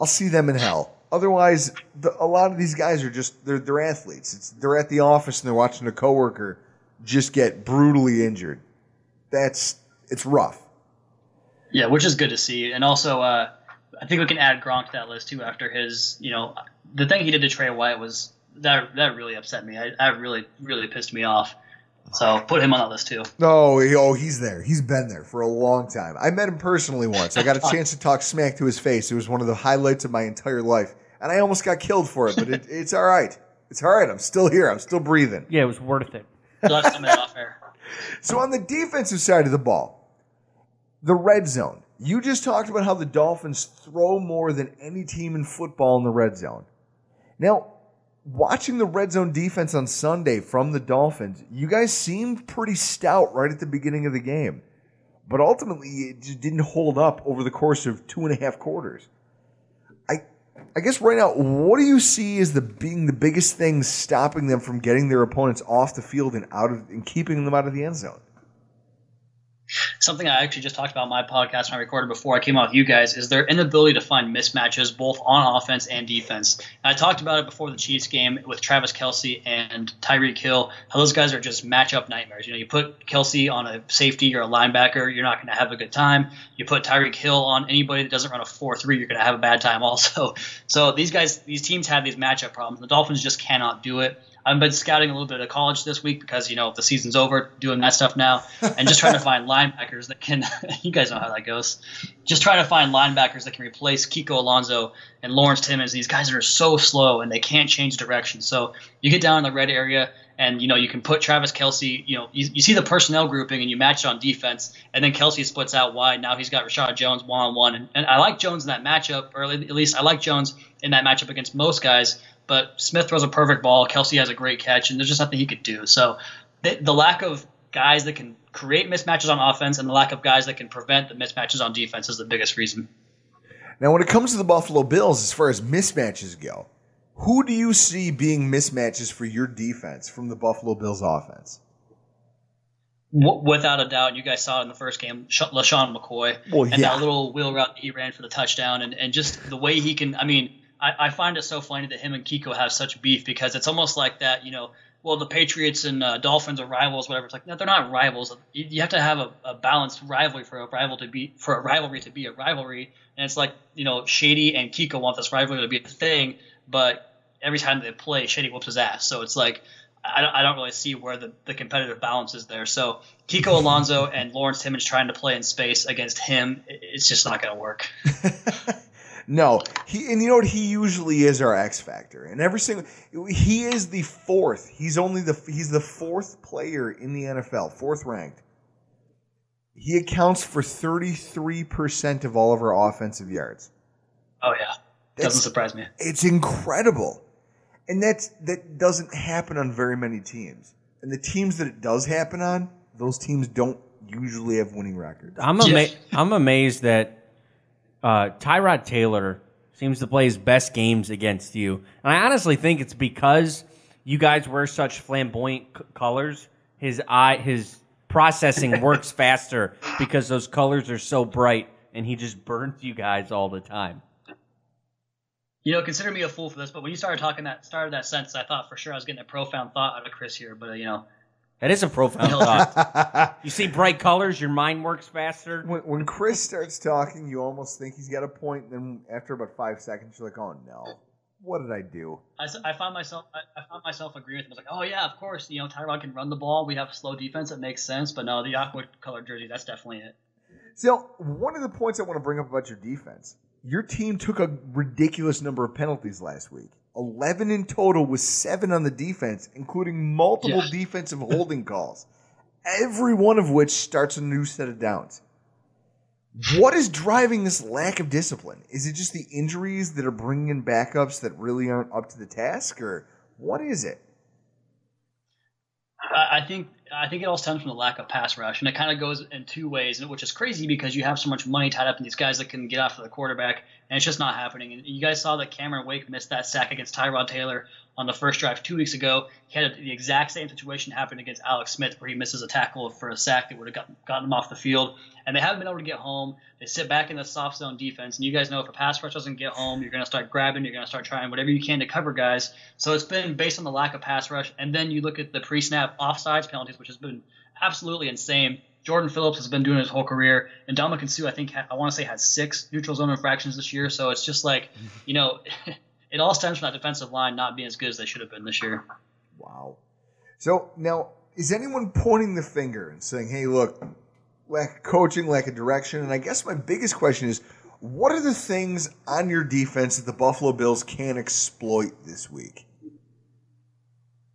I'll see them in hell. Otherwise, the, a lot of these guys are just they're they're athletes. It's, they're at the office and they're watching a coworker just get brutally injured. That's it's rough. Yeah, which is good to see, and also uh, I think we can add Gronk to that list too. After his, you know, the thing he did to Trey White was that that really upset me. I, that really really pissed me off. So put him on that list too. No, he, oh, he's there. He's been there for a long time. I met him personally once. I got a chance to talk smack to his face. It was one of the highlights of my entire life, and I almost got killed for it. But it, it's all right. It's all right. I'm still here. I'm still breathing. Yeah, it was worth it. so on the defensive side of the ball, the red zone. You just talked about how the Dolphins throw more than any team in football in the red zone. Now, watching the red zone defense on Sunday from the Dolphins, you guys seemed pretty stout right at the beginning of the game. But ultimately, it just didn't hold up over the course of two and a half quarters. I, I guess right now, what do you see as the being the biggest thing stopping them from getting their opponents off the field and out of and keeping them out of the end zone? Something I actually just talked about my podcast when I recorded before I came out with you guys is their inability to find mismatches both on offense and defense. And I talked about it before the Chiefs game with Travis Kelce and Tyreek Hill. How those guys are just matchup nightmares. You know, you put Kelce on a safety or a linebacker, you're not going to have a good time. You put Tyreek Hill on anybody that doesn't run a four-three, you're going to have a bad time also. So these guys, these teams have these matchup problems. The Dolphins just cannot do it. I've been scouting a little bit of college this week because you know the season's over, doing that stuff now, and just trying to find linebackers that can. you guys know how that goes. Just trying to find linebackers that can replace Kiko Alonso and Lawrence Timmons. These guys are so slow and they can't change direction. So you get down in the red area, and you know you can put Travis Kelce. You know you, you see the personnel grouping and you match it on defense, and then Kelce splits out wide. Now he's got Reshad Jones one on one, and I like Jones in that matchup, or at least I like Jones in that matchup against most guys but Smith throws a perfect ball. Kelce has a great catch, and there's just nothing he could do. So the, the lack of guys that can create mismatches on offense and the lack of guys that can prevent the mismatches on defense is the biggest reason. Now, when it comes to the Buffalo Bills, as far as mismatches go, who do you see being mismatches for your defense from the Buffalo Bills offense? Without a doubt, you guys saw it in the first game, LeSean McCoy, well, and yeah. that little wheel route he ran for the touchdown, and, and just the way he can. I mean, I, I, find it so funny that him and Kiko have such beef because it's almost like that, you know, well, the Patriots and uh, Dolphins are rivals, whatever. It's like, no, they're not rivals. You, you have to have a, a, balanced rivalry for a rival to be for a rivalry to be a rivalry. And it's like, you know, Shady and Kiko want this rivalry to be a thing, but every time they play, Shady whoops his ass. So it's like, I don't, I don't really see where the, the competitive balance is there. So Kiko Alonso and Lawrence Timmons trying to play in space against him, it's just not going to work. No, he and you know what? He usually is our X factor, and every single he is the fourth. He's only the he's the fourth player in the NFL, fourth ranked. He accounts for thirty three percent of all of our offensive yards. Oh yeah, doesn't That's- surprise me. It's incredible, and that's that doesn't happen on very many teams. And the teams that it does happen on, those teams don't usually have winning records. I'm ama- I'm amazed that uh, Tyrod Taylor seems to play his best games against you, and I honestly think it's because you guys wear such flamboyant c- colors. His eye, his processing works faster because those colors are so bright, and he just burns you guys all the time. You know, consider me a fool for this, but when you started talking that started that sentence, I thought for sure I was getting a profound thought out of Chris here. But uh, you know, That is a profound thought. you see bright colors, your mind works faster. When, when Chris starts talking, you almost think he's got a point. Then after about five seconds, you're like, "Oh no, what did I do?" I found myself I, I found myself agreeing with him. I was like, oh yeah, of course, you know, Tyrod can run the ball. We have slow defense. It makes sense. But no, the aqua colored jersey, that's definitely it. So one of the points I want to bring up about your defense, your team took a ridiculous number of penalties last week. Eleven in total, with seven on the defense, including multiple Yeah. defensive holding calls. Every one of which starts a new set of downs. What is driving this lack of discipline? Is it just the injuries that are bringing in backups that really aren't up to the task, or what is it? I think I think it all stems from the lack of pass rush, and it kind of goes in two ways, which is crazy because you have so much money tied up in these guys that can get after the quarterback, and it's just not happening. And you guys saw that Cameron Wake missed that sack against Tyrod Taylor on the first drive two weeks ago. He had the exact same situation happen against Alex Smith, where he misses a tackle for a sack that would have got, gotten him off the field. And they haven't been able to get home. They sit back in the soft zone defense, and you guys know if a pass rush doesn't get home, you're going to start grabbing, you're going to start trying whatever you can to cover guys. So it's been based on the lack of pass rush, and then you look at the pre-snap offsides penalties, which has been absolutely insane. Jordan Phillips has been doing his whole career, and Ndamukong Suh, I think, I want to say, had six neutral zone infractions this year. So it's just like, you know, it all stems from that defensive line not being as good as they should have been this year. Wow. So now, is anyone pointing the finger and saying, "Hey, look, lack of coaching, lack of direction"? And I guess my biggest question is, what are the things on your defense that the Buffalo Bills can exploit this week?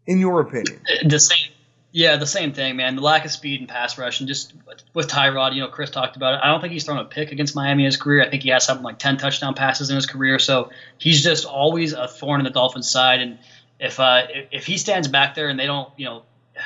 In your opinion, the same. Yeah, the same thing, man. The lack of speed and pass rush, and just with Tyrod, you know, Chris talked about it. I don't think he's thrown a pick against Miami in his career. I think he has something like ten touchdown passes in his career. So he's just always a thorn in the Dolphins' side. And if uh, if, he stands back there and they don't, you know,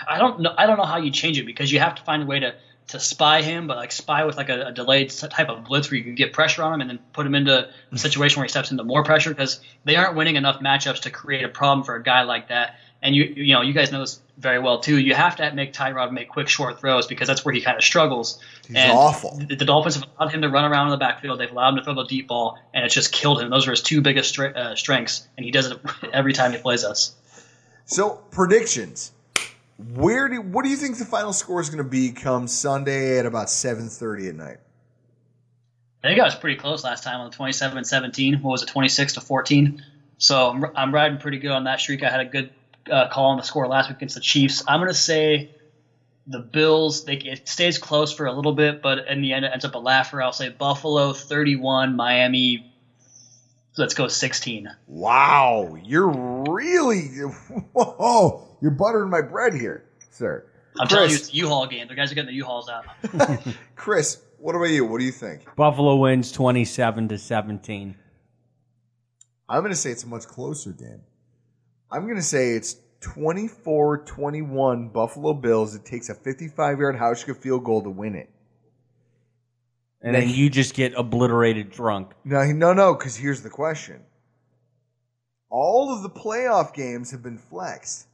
I don't know, I don't know how you change it because you have to find a way to to spy him, but like spy with like a, a delayed type of blitz where you can get pressure on him and then put him into a situation where he steps into more pressure because they aren't winning enough matchups to create a problem for a guy like that. And you you know you guys know this very well too. You have to make Tyrod make quick short throws because that's where he kind of struggles. He's and awful. The, the Dolphins have allowed him to run around in the backfield. They've allowed him to throw the deep ball, and it's just killed him. Those are his two biggest stre- uh, strengths, and he does it every time he plays us. so predictions. Where do what do you think the final score is going to be come Sunday at about seven thirty at night? I think I was pretty close last time on the 27-17. What was it, 26 to 14? So I'm, I'm riding pretty good on that streak. I had a good uh, call on the score last week against the Chiefs. I'm going to say the Bills. They, it stays close for a little bit, but in the end, it ends up a laugher. I'll say Buffalo 31, Miami. Let's go 16. Wow, you're really whoa, you're buttering my bread here, sir. I'm telling you, it's a U-Haul game. The guys are getting the U-Hauls out. Chris, what about you? What do you think? Buffalo wins 27 to 17. I'm going to say it's a much closer game. I'm going to say it's 24-21 Buffalo Bills. It takes a 55-yard Hauschka field goal to win it. And then you just get obliterated drunk. No, no, no, because here's the question. All of the playoff games have been flexed.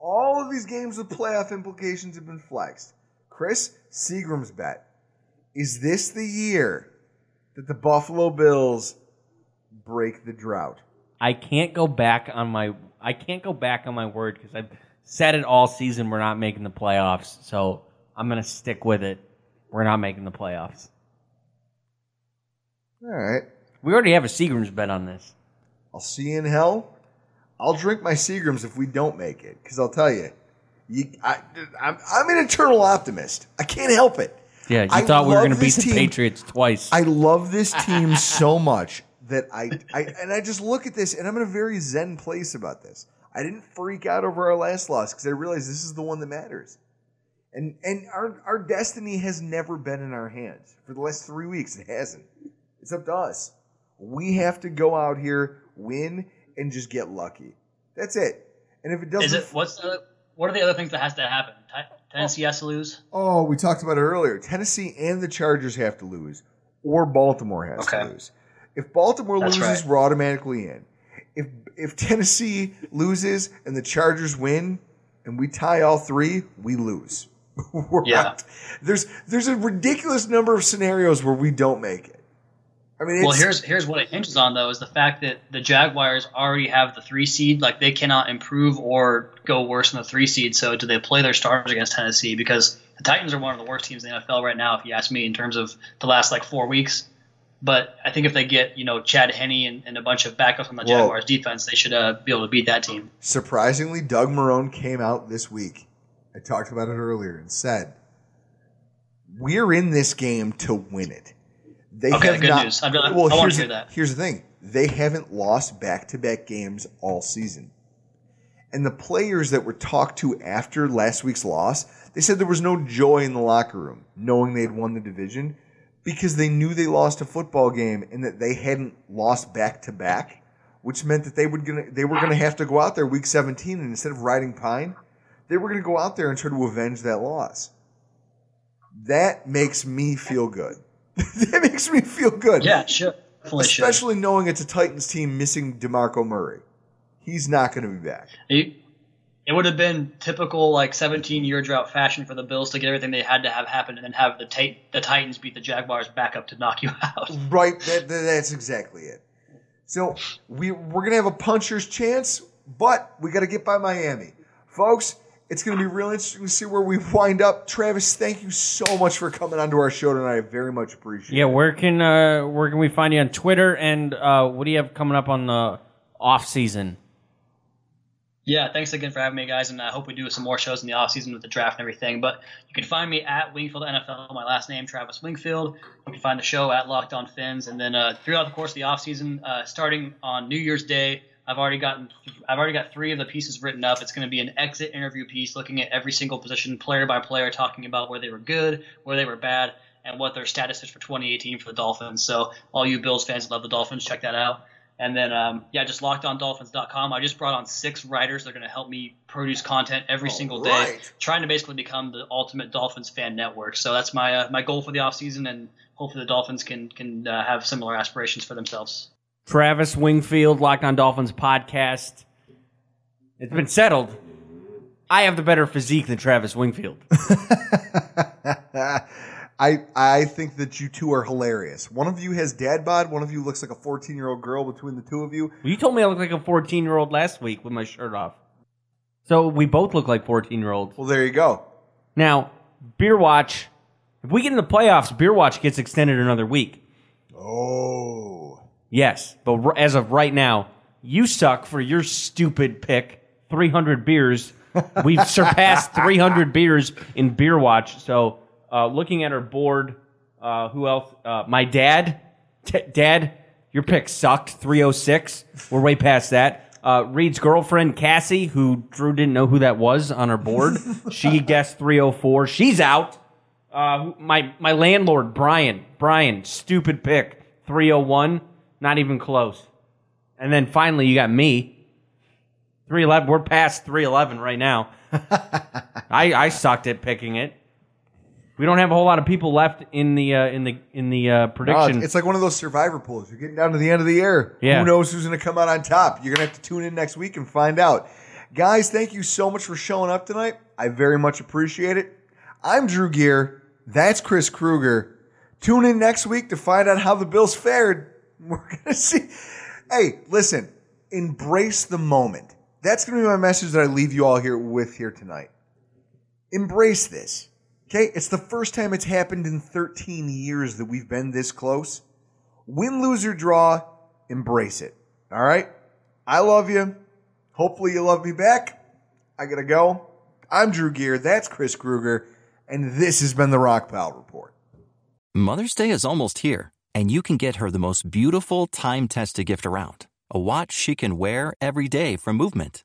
All of these games with playoff implications have been flexed. Chris, Seagram's bet. Is this the year that the Buffalo Bills break the drought? I can't go back on my I can't go back on my word because I've said it all season. We're not making the playoffs, so I'm gonna stick with it. We're not making the playoffs. All right. We already have a Seagram's bet on this. I'll see you in hell. I'll drink my Seagrams if we don't make it, because I'll tell you, you I, I'm, I'm an eternal optimist. I can't help it. Yeah, you I thought we were going to beat the team. Patriots twice. I love this team so much. That I, I and I just look at this and I'm in a very zen place about this. I didn't freak out over our last loss because I realized this is the one that matters. And and our our destiny has never been in our hands. For the last three weeks, it hasn't. It's up to us. We have to go out here, win, and just get lucky. That's it. And if it doesn't, Is it what's the, what are the other things that has to happen? Tennessee has to lose. Oh, we talked about it earlier. Tennessee and the Chargers have to lose, or Baltimore has Okay. to lose. If Baltimore That's loses, right. we're automatically in. If if Tennessee loses and the Chargers win, and we tie all three, we lose. we're Yeah. out. There's there's a ridiculous number of scenarios where we don't make it. I mean, Well, here's here's what it hinges on though is the fact that the Jaguars already have the three seed, like they cannot improve or go worse than the three seed. So do they play their stars against Tennessee? Because the Titans are one of the worst teams in the NFL right now, if you ask me, in terms of the last like four weeks. But I think if they get you know Chad Henne and, and a bunch of backups on the Whoa. Jaguars defense, they should uh, be able to beat that team. surprisingly, Doug Marrone came out this week. I talked about it earlier and said, "We're in this game to win it." They Okay, have good not, news. I really- well, I wanna here's hear that. Here's the thing: they haven't lost back-to-back games all season, and the players that were talked to after last week's loss, they said there was no joy in the locker room knowing they'd won the division because they knew they lost a football game and that they hadn't lost back-to-back which meant that they would gonna they were gonna have to go out there week 17 and instead of riding pine, they were gonna go out there and try to avenge that loss. That makes me feel good. that makes me feel good. Yeah, sure. Definitely should. Especially knowing it's a Titans team missing DeMarco Murray. He's not gonna be back. It would have been typical like 17 year drought fashion for the Bills to get everything they had to have happen and then have the Tit- the Titans beat the Jaguars back up to knock you out. Right, that, that- that's exactly it. So we we're gonna have a puncher's chance, but we got to get by Miami, folks. It's gonna be real interesting to see where we wind up. Travis, thank you so much for coming onto our show tonight. I very much appreciate. It. Yeah, where can uh, where can we find you on Twitter? And uh, what do you have coming up on the off season? Yeah, thanks again for having me, guys, and I hope we do some more shows in the off season with the draft and everything. But you can find me at Wingfield NFL, my last name, Travis Wingfield. You can find the show at Locked On Fins, and then uh, throughout the course of the offseason, uh, starting on New Year's Day, I've already gotten, I've already got three of the pieces written up. It's going to be an exit interview piece, looking at every single position, player by player, talking about where they were good, where they were bad, and what their status is for 2018 for the Dolphins. So all you Bills fans love the Dolphins, check that out. And then, um, yeah, just lockedondolphins.com. I just brought on six writers that are going to help me produce content every single day, right. trying to basically become the ultimate Dolphins fan network. So that's my uh, my goal for the offseason, and hopefully the Dolphins can can uh, have similar aspirations for themselves. Travis Wingfield, Locked On Dolphins podcast. It's been settled. I have the better physique than Travis Wingfield. I I think that you two are hilarious. One of you has dad bod. One of you looks like a 14 year old girl. Between the two of you, you told me I looked like a 14 year old last week with my shirt off. So we both look like 14 year olds. Well, there you go. Now, Beer Watch. If we get in the playoffs, Beer Watch gets extended another week. Oh. Yes, but r- as of right now, you suck for your stupid pick. 300 beers. We've surpassed 300 beers in Beer Watch. So, uh, looking at our board, uh, who else? Uh, my dad. T- dad, your pick sucked. 306. We're way past that. Uh, Reed's girlfriend, Cassie, who Drew didn't know who that was on our board. she guessed 304. She's out. Uh, my my landlord Brian Brian stupid pick 301 not even close and then finally you got me 311 we're past 311 right now I I sucked at picking it we don't have a whole lot of people left in the uh, in the in the uh, prediction it's, it's like one of those survivor pools. You're getting down to the end of the year. Yeah. Who knows who's going to come out on top? You're going to have to tune in next week and find out. Guys, thank you so much for showing up tonight. I very much appreciate it. I'm Drew Gear. That's Chris Kruger. Tune in next week to find out how the Bills fared. We're going to see. Hey, listen, embrace the moment. That's going to be my message that I leave you all here with here tonight. Embrace this. Okay, it's the first time it's happened in 13 years that we've been this close. Win, lose, or draw, embrace it. All right? I love you. Hopefully, you love me back. I gotta go. I'm Drew Gear. That's Chris Kruger. And this has been the Rockpile Report. Mother's Day is almost here, And you can get her the most beautiful time tested gift around a watch she can wear every day from Movement.